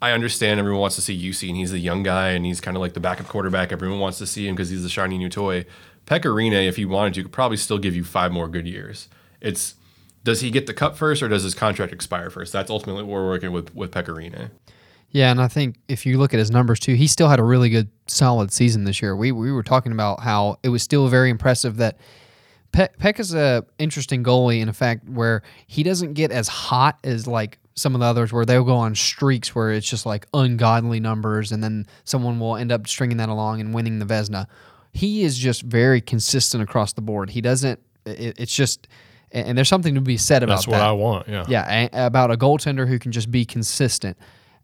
I understand everyone wants to see Juuse, and he's a young guy, and he's kind of like the backup quarterback. Everyone wants to see him because he's the shiny new toy. Pekka Rinne, if he wanted to, could probably still give you five more good years. It's does he get the cup first, or does his contract expire first? That's ultimately what we're working with with Pekka Rinne. Yeah, and I think if you look at his numbers too, he still had a really good, solid season this year. We we were talking about how it was still very impressive that Peck, Peck is a interesting goalie in a fact where he doesn't get as hot as like some of the others where they'll go on streaks where it's just like ungodly numbers and then someone will end up stringing that along and winning the Vezina. He is just very consistent across the board. He doesn't. It, it's just, and there's something to be said about that. That's what that. I want. Yeah. Yeah, about a goaltender who can just be consistent.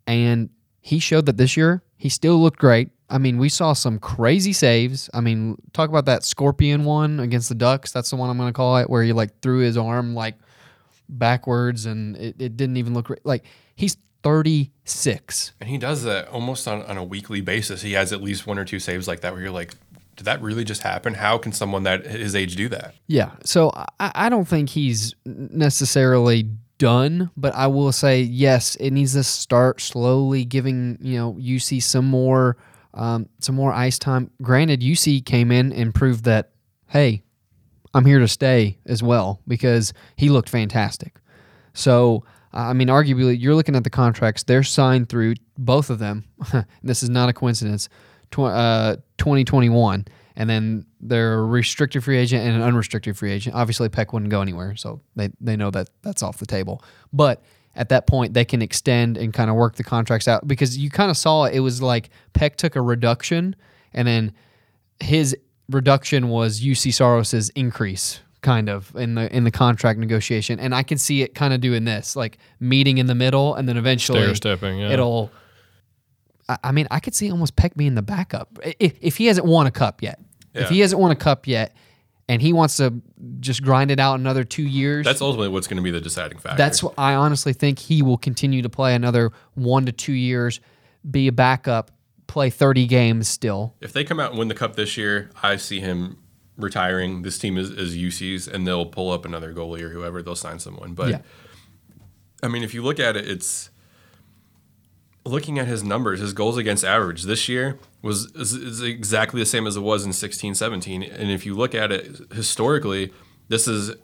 And he showed that this year. He still looked great. I mean, we saw some crazy saves. I mean, talk about that scorpion one against the Ducks. That's the one I'm going to call it, where he like threw his arm like backwards and it, it didn't even look like he's 36. And he does that almost on, on a weekly basis. He has at least one or two saves like that where you're like, did that really just happen? How can someone that his age do that? Yeah. So I, I don't think he's necessarily done, but I will say yes, it needs to start slowly giving you know Juuse some more um, some more ice time. Granted, Juuse came in and proved that hey, I'm here to stay as well because he looked fantastic. So I mean, arguably, you're looking at the contracts. They're signed through both of them. this is not a coincidence. Tw- uh, 2021, and then they're a restricted free agent and an unrestricted free agent. Obviously, Peck wouldn't go anywhere, so they they know that that's off the table. But at that point, they can extend and kind of work the contracts out because you kind of saw it was like Peck took a reduction, and then his reduction was Juuse Saros's increase kind of in the in the contract negotiation and I can see it kind of doing this like meeting in the middle and then eventually Stair stepping, yeah. it'll I, I mean I could see almost Peck being the backup if, if he hasn't won a cup yet if he hasn't won a cup yet and he wants to just grind it out another 2 years That's ultimately what's going to be the deciding factor. that's what I honestly think he will continue to play another 1 to 2 years be a backup play 30 games still if they come out and win the cup this year, I see him retiring. This team is, is Juuse's, and they'll pull up another goalie or whoever. They'll sign someone. But Yeah. I mean, if you look at it, it's looking at his numbers. His goals against average this year was is, is exactly the same as it was in 16, 17. And if you look at it historically, this is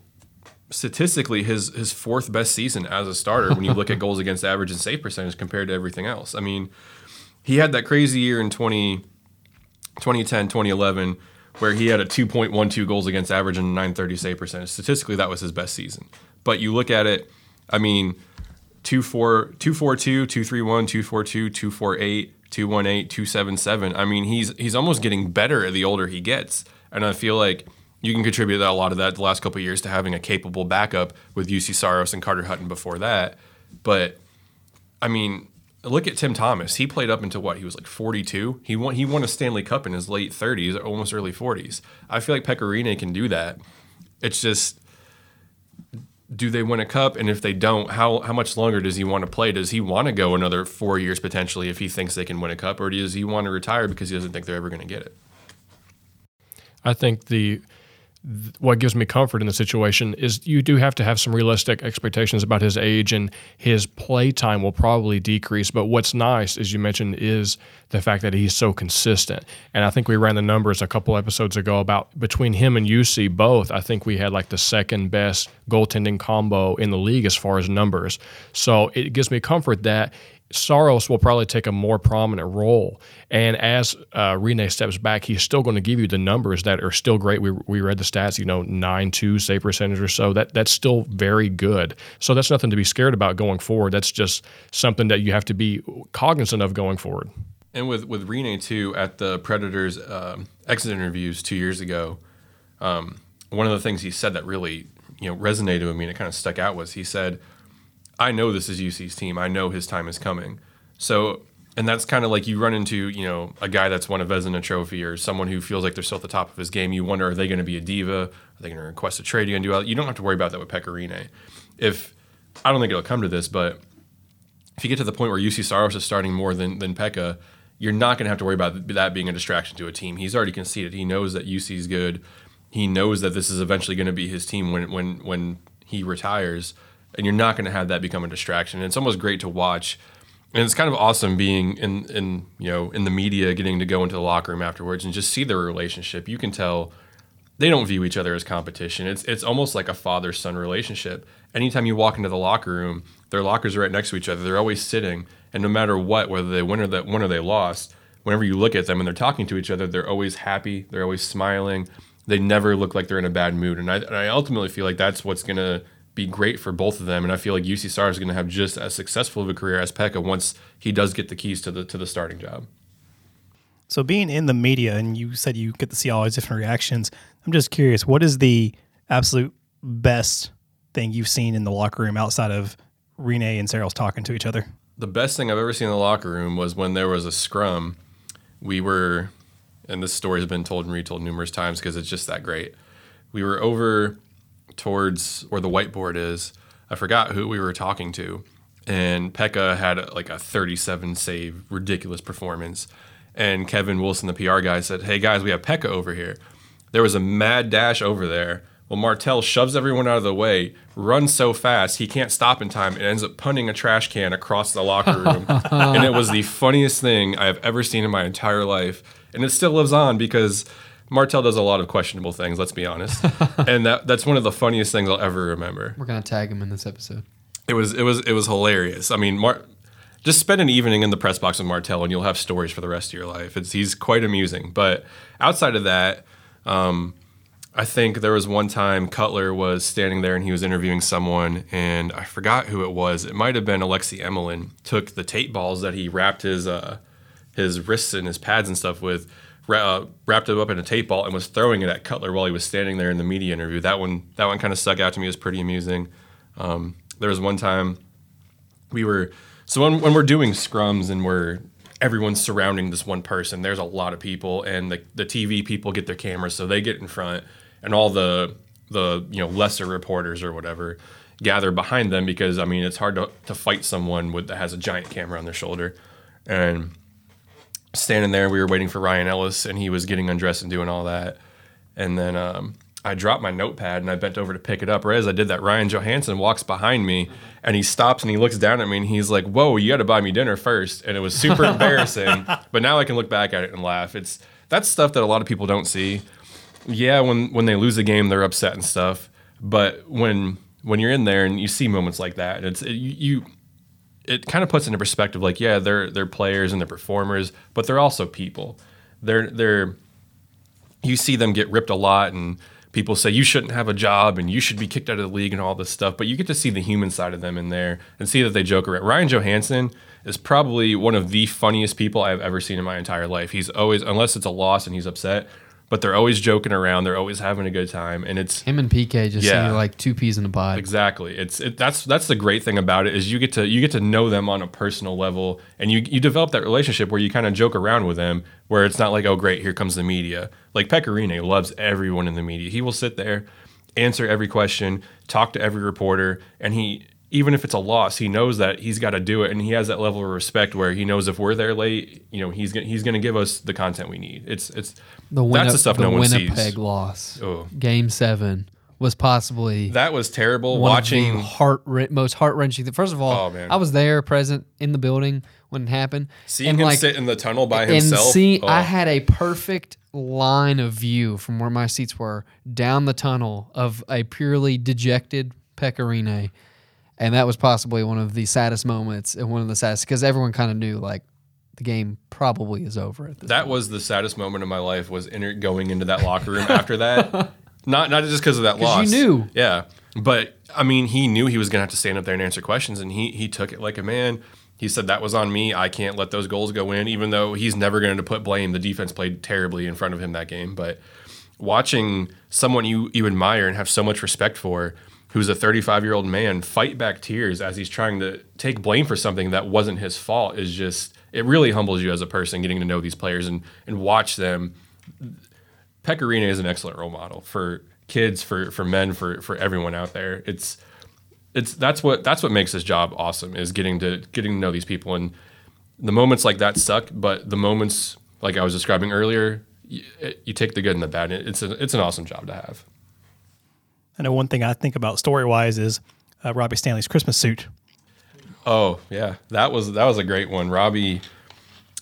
statistically his his fourth best season as a starter when you look at goals against average and save percentage compared to everything else. I mean, he had that crazy year in 20, 2010, 2011 where he had a 2.12 goals against average and a 930 save percentage. Statistically, that was his best season. But you look at it, I mean, 24 242, 231, 242, 248, 218, 277. I mean, he's he's almost getting better the older he gets. And I feel like you can contribute a lot of that the last couple years to having a capable backup with Juuse Saros and Carter Hutton before that. But I mean, look at Tim Thomas. He played up until what? He was like 42. He won he won a Stanley Cup in his late 30s almost early 40s. I feel like Pekka Rinne can do that. It's just do they win a cup? And if they don't how how much longer does he want to play? Does he want to go another 4 years potentially if he thinks they can win a cup? Or does he want to retire because he doesn't think they're ever going to get it? I think the what gives me comfort in the situation is you do have to have some realistic expectations about his age and his play time will probably decrease. But what's nice, as you mentioned, is the fact that he's so consistent. And I think we ran the numbers a couple episodes ago about between him and Juuse both. I think we had like the second best goaltending combo in the league as far as numbers. So it gives me comfort that Saros will probably take a more prominent role. And as uh, Rinne steps back, he's still going to give you the numbers that are still great. We, we read the stats, you know, 9 2 save percentage or so. That That's still very good. So that's nothing to be scared about going forward. That's just something that you have to be cognizant of going forward. And with with Rinne too, at the Predators um, exit interviews two years ago, um, one of the things he said that really you know resonated with me and it kind of stuck out was he said, "I know this is Juuse's team. I know his time is coming." So, and that's kind of like you run into you know a guy that's won a Vezina Trophy or someone who feels like they're still at the top of his game. You wonder, are they going to be a diva? Are they going to request a trade? You going to do? You don't have to worry about that with Pekka Rinne. If I don't think it'll come to this, but if you get to the point where Juuse Saros is starting more than than Pekka, you're not going to have to worry about that being a distraction to a team. He's already conceded. He knows that Juuse is good. He knows that this is eventually going to be his team when when when he retires, and you're not going to have that become a distraction. And it's almost great to watch, and it's kind of awesome being in in you know in the media, getting to go into the locker room afterwards and just see their relationship. You can tell they don't view each other as competition. It's it's almost like a father son relationship. Anytime you walk into the locker room, their lockers are right next to each other. They're always sitting, and no matter what, whether they win or that win or they lost, whenever you look at them and they're talking to each other, they're always happy. They're always smiling. They never look like they're in a bad mood. And I, and I ultimately feel like that's what's gonna be great for both of them. And I feel like Juuse Saros is gonna have just as successful of a career as Pekka once he does get the keys to the to the starting job. So being in the media, and you said you get to see all these different reactions. I'm just curious, what is the absolute best thing you've seen in the locker room outside of Rinne and Saros talking to each other? The best thing I've ever seen in the locker room was when there was a scrum. We were, and this story has been told and retold numerous times because it's just that great. We were over towards where the whiteboard is. I forgot who we were talking to, and Pekka had like a 37 save, ridiculous performance. And Kevin Wilson, the PR guy, said, "Hey guys, we have Pekka over here." There was a mad dash over there. Well, Martel shoves everyone out of the way, runs so fast he can't stop in time, and ends up punting a trash can across the locker room. and it was the funniest thing I have ever seen in my entire life. And it still lives on because Martel does a lot of questionable things. Let's be honest, and that that's one of the funniest things I'll ever remember. We're gonna tag him in this episode. It was it was it was hilarious. I mean, Mar- just spend an evening in the press box with Martel, and you'll have stories for the rest of your life. It's he's quite amusing. But outside of that, um, I think there was one time Cutler was standing there and he was interviewing someone, and I forgot who it was. It might have been Alexei Emelin. Took the tape balls that he wrapped his uh, his wrists and his pads and stuff with, uh, wrapped it up in a tape ball and was throwing it at Cutler while he was standing there in the media interview. That one that one kind of stuck out to me. It was pretty amusing. Um, there was one time we were so when, when we're doing scrums and we're everyone's surrounding this one person, there's a lot of people, and the, the TV people get their cameras, so they get in front, and all the the you know lesser reporters or whatever gather behind them because I mean it's hard to, to fight someone with that has a giant camera on their shoulder, and standing there, we were waiting for Ryan Ellis, and he was getting undressed and doing all that, and then um, I dropped my notepad and I bent over to pick it up. Right as I did that, Ryan Johansen walks behind me and he stops and he looks down at me and he's like, "Whoa, you got to buy me dinner first. And it was super embarrassing, but now I can look back at it and laugh. It's that's stuff that a lot of people don't see. Yeah, when when they lose a game, they're upset and stuff. But when when you're in there and you see moments like that, it's it, you, you it kind of puts into perspective. Like, yeah, they're they're players and they're performers, but they're also people. They're they're you see them get ripped a lot and people say you shouldn't have a job and you should be kicked out of the league and all this stuff, but you get to see the human side of them in there and see that they joke around. Ryan Johansen is probably one of the funniest people I've ever seen in my entire life. He's always, unless it's a loss and he's upset, but they're always joking around. They're always having a good time, and it's Him and PK just Yeah. seem like two peas in a pod. Exactly. It's it, that's that's the great thing about it is you get to you get to know them on a personal level, and you you develop that relationship where you kind of joke around with them, where it's not like oh great here comes the media. Like Pekka Rinne loves everyone in the media. He will sit there, answer every question, talk to every reporter, and he even if it's a loss, he knows that he's got to do it, and he has that level of respect where he knows if we're there late, you know, he's gonna, he's going to give us the content we need. It's it's The that's the stuff the no one Winnipeg sees. loss, Oh. Game Seven, was possibly That was terrible. watching heart most heart wrenching. First of all, Oh, man. I was there, present in the building when it happened. seeing and him like, sit in the tunnel by and himself. see, oh. I had a perfect line of view from where my seats were down the tunnel of a purely dejected Pekka Rinne. And that was possibly one of the saddest moments and one of the saddest because everyone kind of knew like the game probably is over at this That was the saddest moment of my life was enter- going into that locker room after that. Not not just because of that loss. you knew. Yeah. But I mean, he knew he was gonna have to stand up there and answer questions and he he took it like a man. He said that was on me. I can't let those goals go in, even though he's never going to put blame. The defense played terribly in front of him that game. But watching someone you, you admire and have so much respect for, who's a 35 year old man, fight back tears as he's trying to take blame for something that wasn't his fault is just, it really humbles you as a person getting to know these players and, and watch them. Pekka Rinne is an excellent role model for kids, for, for men, for, for everyone out there. It's, it's that's what that's what makes this job awesome is getting to getting to know these people and the moments like that suck but the moments like i was describing earlier you, you take the good and the bad it's a, it's an awesome job to have I know one thing I think about story wise is uh, Robbie Stanley's Christmas suit. oh yeah that was that was a great one robbie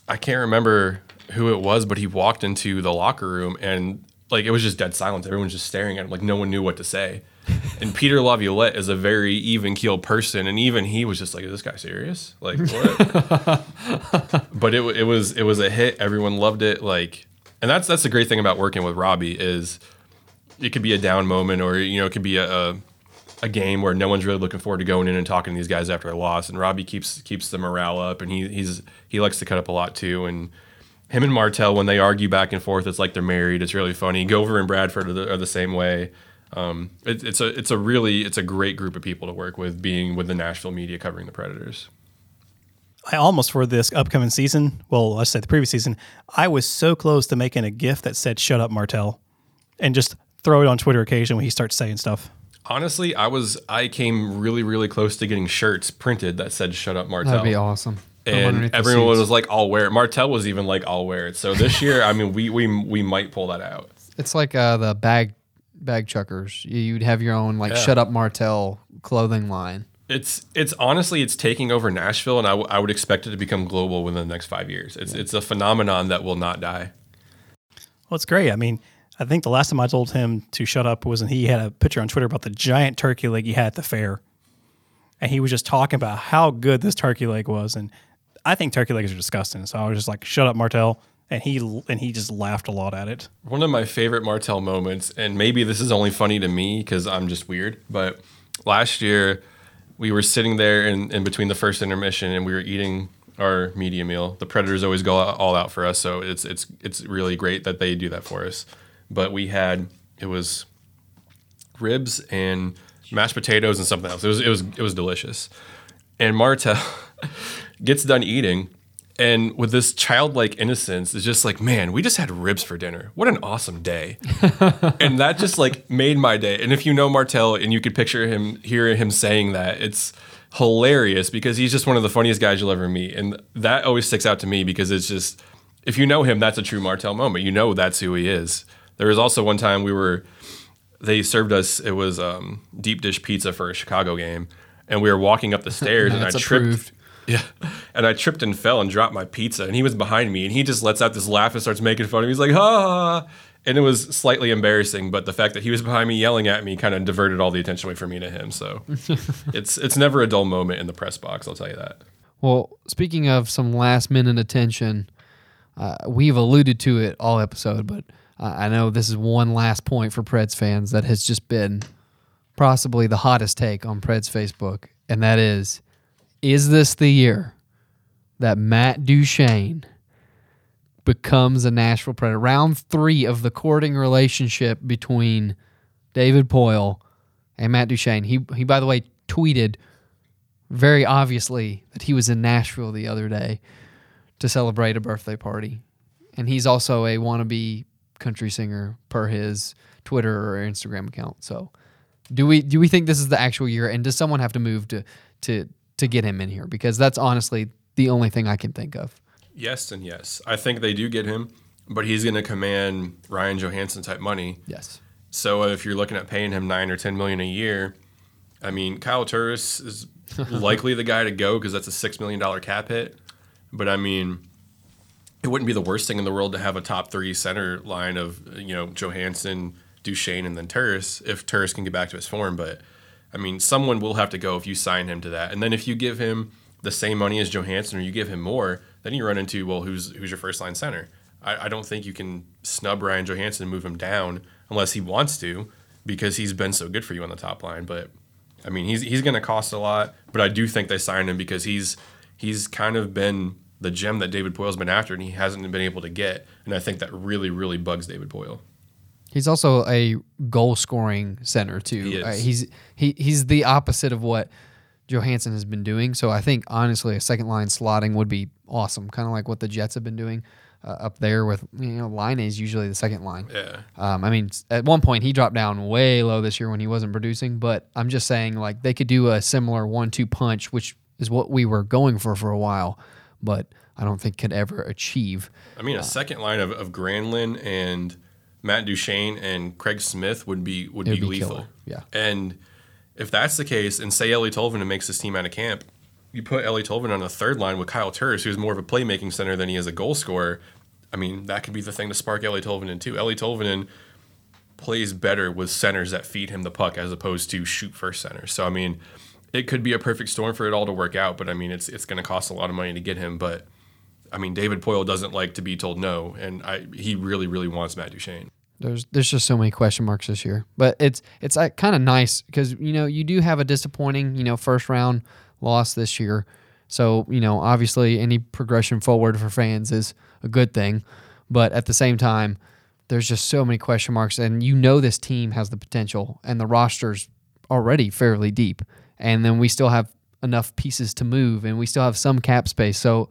i can't remember who it was but he walked into the locker room and like it was just dead silence Everyone's just staring at him like no one knew what to say and Peter Laviolette is a very even keeled person, and even he was just like, "Is this guy serious?" Like, what? but it, it was it was a hit. Everyone loved it. Like, and that's that's the great thing about working with Robbie is it could be a down moment, or you know, it could be a, a a game where no one's really looking forward to going in and talking to these guys after a loss, and Robbie keeps keeps the morale up, and he he's he likes to cut up a lot too, and. Him and Martell, when they argue back and forth, it's like they're married. It's really funny. Gover and Bradford are the, are the same way. Um, it, it's a it's a really it's a great group of people to work with, being with the Nashville media covering the Predators. I almost for this upcoming season, well, I said the previous season, I was so close to making a gift that said "Shut up, Martell," and just throw it on Twitter occasionally when he starts saying stuff. Honestly, I was I came really really close to getting shirts printed that said "Shut up, Martell." That'd be awesome. And everyone was like, "I'll wear it." Martell was even like, "I'll wear it." So this year, I mean, we we we might pull that out. It's like uh, the bag bag chuckers. You- You'd have your own like Yeah. "Shut Up Martell" clothing line. It's it's honestly it's taking over Nashville, and I, w- I would expect it to become global within the next five years. It's it's a phenomenon that will not die. Well, it's great. I mean, I think the last time I told him to shut up was when he had a picture on Twitter about the giant turkey leg he had at the fair, and he was just talking about how good this turkey leg was. And I think turkey legs are disgusting, so I was just like, "Shut up, Martell," and he and he just laughed a lot at it. One of my favorite Martell moments, and maybe this is only funny to me because I'm just weird, but last year we were sitting there in, in between the first intermission and we were eating our media meal. The Predators always go all out for us, so it's it's it's really great that they do that for us. But we had it was ribs and mashed potatoes and something else. It was it was it was delicious. And Martell gets done eating and with this childlike innocence is just like, man, we just had ribs for dinner. What an awesome day. and that just like made my day. And if you know Martel and you could picture him hear him saying that, it's hilarious because he's just one of the funniest guys you'll ever meet. And that always sticks out to me because it's just if you know him, that's a true Martel moment. You know that's who he is. There was also one time we were they served us it was um, deep dish pizza for a Chicago game, and we were walking up the stairs and I tripped. approved. Yeah, and I tripped and fell and dropped my pizza, and he was behind me, and he just lets out this laugh and starts making fun of me. He's like, "Ha!" ha, ha." And it was slightly embarrassing, but the fact that he was behind me yelling at me kind of diverted all the attention away from me to him. So it's it's never a dull moment in the press box. I'll tell you that. Well, speaking of some last minute attention, uh, we've alluded to it all episode, but uh, I know this is one last point for Preds fans that has just been possibly the hottest take on Preds Facebook, and that is: Is this the year that Matt Duchene becomes a Nashville Predator? Round three of the courting relationship between David Poile and Matt Duchene. He he, by the way, tweeted very obviously that he was in Nashville the other day to celebrate a birthday party. And he's also a wannabe country singer per his Twitter or Instagram account. So do we do we think this is the actual year and does someone have to move to to to get him in here because that's honestly the only thing I can think of. Yes and yes. I think they do get him, but he's going to command Ryan Johansen type money. Yes. So if you're looking at paying him nine or ten million a year, I mean Kyle Turris is likely the guy to go because that's a six million dollar cap hit. But I mean, it wouldn't be the worst thing in the world to have a top three center line of you know Johansen, Duchene, and then Turris if Turris can get back to his form. But I mean, someone will have to go if you sign him to that. And then if you give him the same money as Johansen or you give him more, then you run into well, who's who's your first line center? I, I don't think you can snub Ryan Johansen and move him down unless he wants to, because he's been so good for you on the top line. But I mean, he's he's going to cost a lot. But I do think they signed him because he's he's kind of been the gem that David Poile's been after, and he hasn't been able to get. And I think that really really bugs David Poile. He's also a goal scoring center too. He. Uh, he's he he's the opposite of what Johansen has been doing. So I think honestly, a second line slotting would be awesome, kind of like what the Jets have been doing uh, up there with you know line is usually the second line. Yeah. Um, I mean, at one point he dropped down way low this year when he wasn't producing, but I'm just saying like they could do a similar one-two punch, which is what we were going for for a while, but I don't think could ever achieve. I mean, a uh, second line of, of Granlund and Matt Duchene and Craig Smith would be would be be lethal. killer, yeah. And if that's the case, and say Eeli Tolvanen makes this team out of camp, you put Eeli Tolvanen on a third line with Kyle Turris, who's more of a playmaking center than he is a goal scorer. I mean, that could be the thing to spark Eeli Tolvanen too. Eeli Tolvanen plays better with centers that feed him the puck as opposed to shoot first centers. So I mean, it could be a perfect storm for it all to work out, but I mean, it's it's going to cost a lot of money to get him. But I mean, David Poile doesn't like to be told no, and I he really really wants Matt Duchene. There's there's just so many question marks this year, but it's it's uh, like kind of nice because you know you do have a disappointing you know first round loss this year, so you know obviously any progression forward for fans is a good thing, but at the same time there's just so many question marks, and you know this team has the potential, and the roster's already fairly deep, and then we still have enough pieces to move, and we still have some cap space, so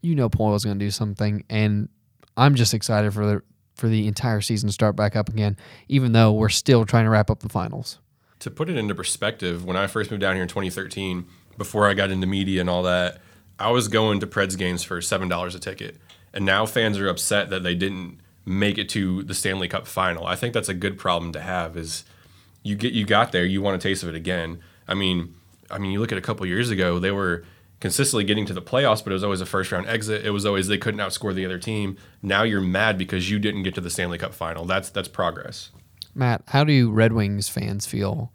you know Poile's going to do something, and I'm just excited for the for the entire season to start back up again, even though we're still trying to wrap up the finals. To put it into perspective, when I first moved down here in 2013, before I got into media and all that, I was going to Preds games for seven dollars a ticket, and now fans are upset that they didn't make it to the Stanley Cup final. I think that's a good problem to have. Is you get you got there, you want a taste of it again. I mean, I mean, you look at a couple years ago, they were consistently getting to the playoffs, but it was always a first round exit. It was always they couldn't outscore the other team. Now you're mad because you didn't get to the Stanley Cup final. That's that's progress. Matt, how do Red Wings fans feel?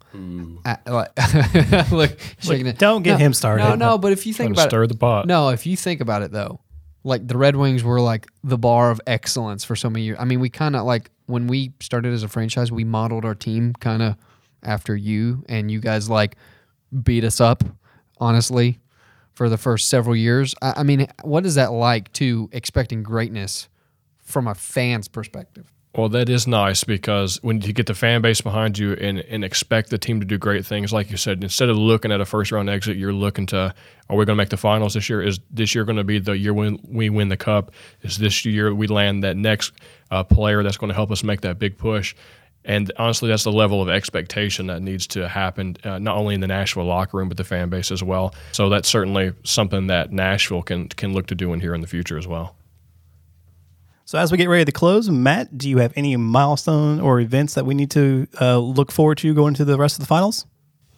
At- like- look, shaking it. don't get No, him started. No, no, but if you think Trying about stir it, the pot. no, if you think about it though, like the Red Wings were like the bar of excellence for so many years. I mean, we kind of like when we started as a franchise, we modeled our team kind of after you, and you guys like beat us up, honestly, for the first several years. I, I mean, what is that like to expecting greatness from a fan's perspective? Well, that is nice because when you get the fan base behind you and, and expect the team to do great things, like you said, instead of looking at a first round exit, you're looking to, are we going to make the finals this year? Is this year going to be the year when we win the cup? Is this year we land that next uh, player that's going to help us make that big push? And honestly, that's the level of expectation that needs to happen, uh, not only in the Nashville locker room, but the fan base as well. So that's certainly something that Nashville can can look to doing here in the future as well. So as we get ready to close, Matt, do you have any milestone or events that we need to uh, look forward to going to the rest of the finals?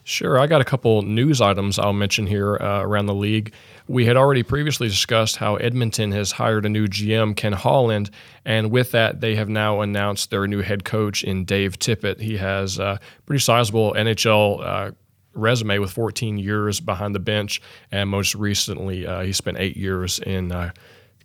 Sure. I got a couple news items I'll mention here uh, around the league. We had already previously discussed how Edmonton has hired a new GM, Ken Holland, and with that, they have now announced their new head coach in Dave Tippett. He has a pretty sizable NHL uh, resume with 14 years behind the bench, and most recently, uh, he spent eight years in.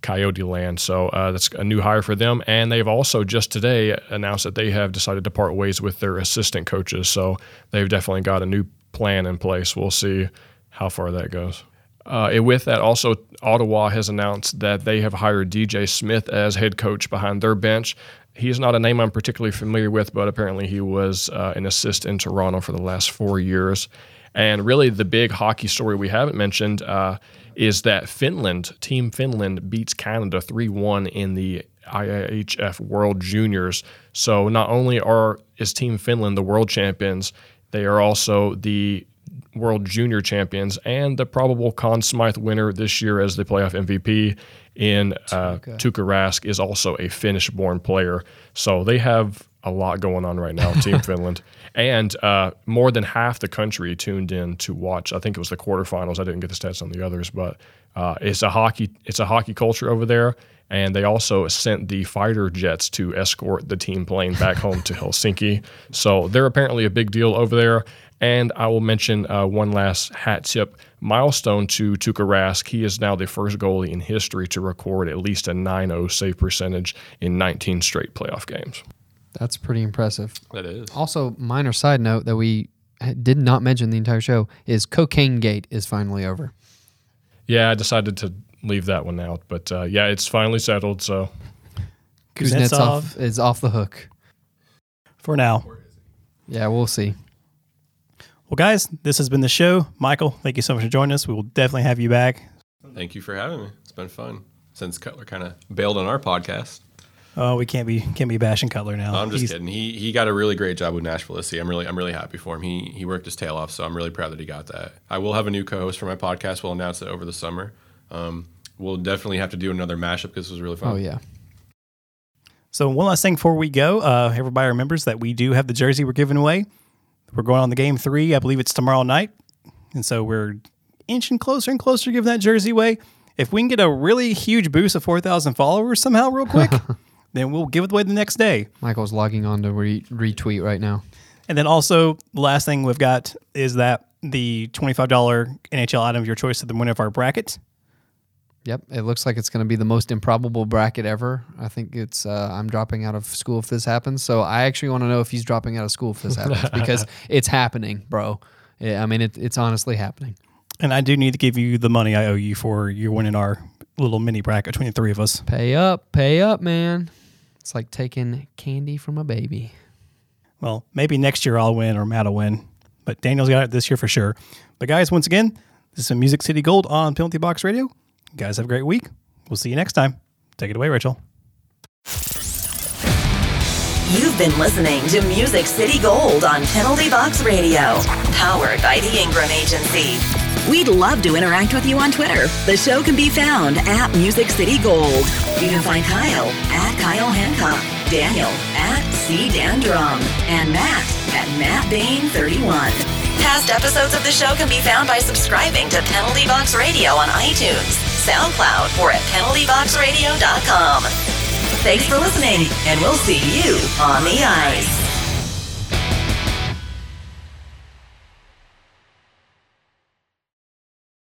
Coyote Land. So uh, that's a new hire for them. And they've also just today announced that they have decided to part ways with their assistant coaches. So they've definitely got a new plan in place. We'll see how far that goes. Uh, and with that, also, Ottawa has announced that they have hired DJ Smith as head coach behind their bench. He's not a name I'm particularly familiar with, but apparently he was uh, an assist in Toronto for the last four years. And really, the big hockey story we haven't mentioned uh, is that Finland, Team Finland, beats Canada 3 1 in the IIHF World Juniors. So not only are is Team Finland the world champions, they are also the World Junior champions and the probable Conn Smythe winner this year as the playoff MVP in uh, Tuukka Rask is also a Finnish-born player. So they have a lot going on right now, Team Finland. And uh, more than half the country tuned in to watch. I think it was the quarterfinals. I didn't get the stats on the others, but uh, it's a hockey it's a hockey culture over there. And they also sent the fighter jets to escort the team plane back home to Helsinki. So they're apparently a big deal over there. And I will mention uh, one last hat tip milestone to Tuukka Rask. He is now the first goalie in history to record at least a 9 0 save percentage in 19 straight playoff games. That's pretty impressive. That is. Also, minor side note that we did not mention the entire show is Cocaine Gate is finally over. Yeah, I decided to leave that one out. But uh, yeah, it's finally settled. So Kuznetsov is off the hook. for now. Yeah, we'll see. Well, guys, this has been the show. Michael, thank you so much for joining us. We will definitely have you back. Thank you for having me. It's been fun. Since Cutler kind of bailed on our podcast. Oh, we can't be can't be bashing Cutler now. I'm just He's- kidding. He he got a really great job with Nashville this year. I'm really I'm really happy for him. He he worked his tail off, so I'm really proud that he got that. I will have a new co-host for my podcast. We'll announce it over the summer. Um, we'll definitely have to do another mashup because this was really fun. Oh yeah. So one last thing before we go, uh, everybody remembers that we do have the jersey we're giving away. We're going on the game three. I believe it's tomorrow night, and so we're inching closer and closer to giving that jersey away. If we can get a really huge boost of four thousand followers somehow, real quick, then we'll give it away the next day. Michael's logging on to re- retweet right now. And then also, the last thing we've got is that the twenty-five dollar NHL item of your choice at the winner of our bracket. Yep, it looks like it's going to be the most improbable bracket ever. I think it's uh, I'm dropping out of school if this happens. So I actually want to know if he's dropping out of school if this happens because it's happening, bro. Yeah, I mean it, it's honestly happening. And I do need to give you the money I owe you for you winning our little mini bracket between the three of us. Pay up, pay up, man. It's like taking candy from a baby. Well, maybe next year I'll win or Matt will win, but Daniel's got it this year for sure. But guys, once again, this is Music City Gold on Penalty Box Radio. You guys have a great week. We'll see you next time. Take it away, Rachel. You've been listening to Music City Gold on Penalty Box Radio, powered by the Ingram Agency. We'd love to interact with you on Twitter. The show can be found at Music City Gold. You can find Kyle at Kyle Hancock, Daniel at C Dan Drum, and Matt at Matt Bain 31. Past episodes of the show can be found by subscribing to Penalty Box Radio on iTunes, SoundCloud, or at penaltyboxradio.com. Thanks for listening, and we'll see you on the ice.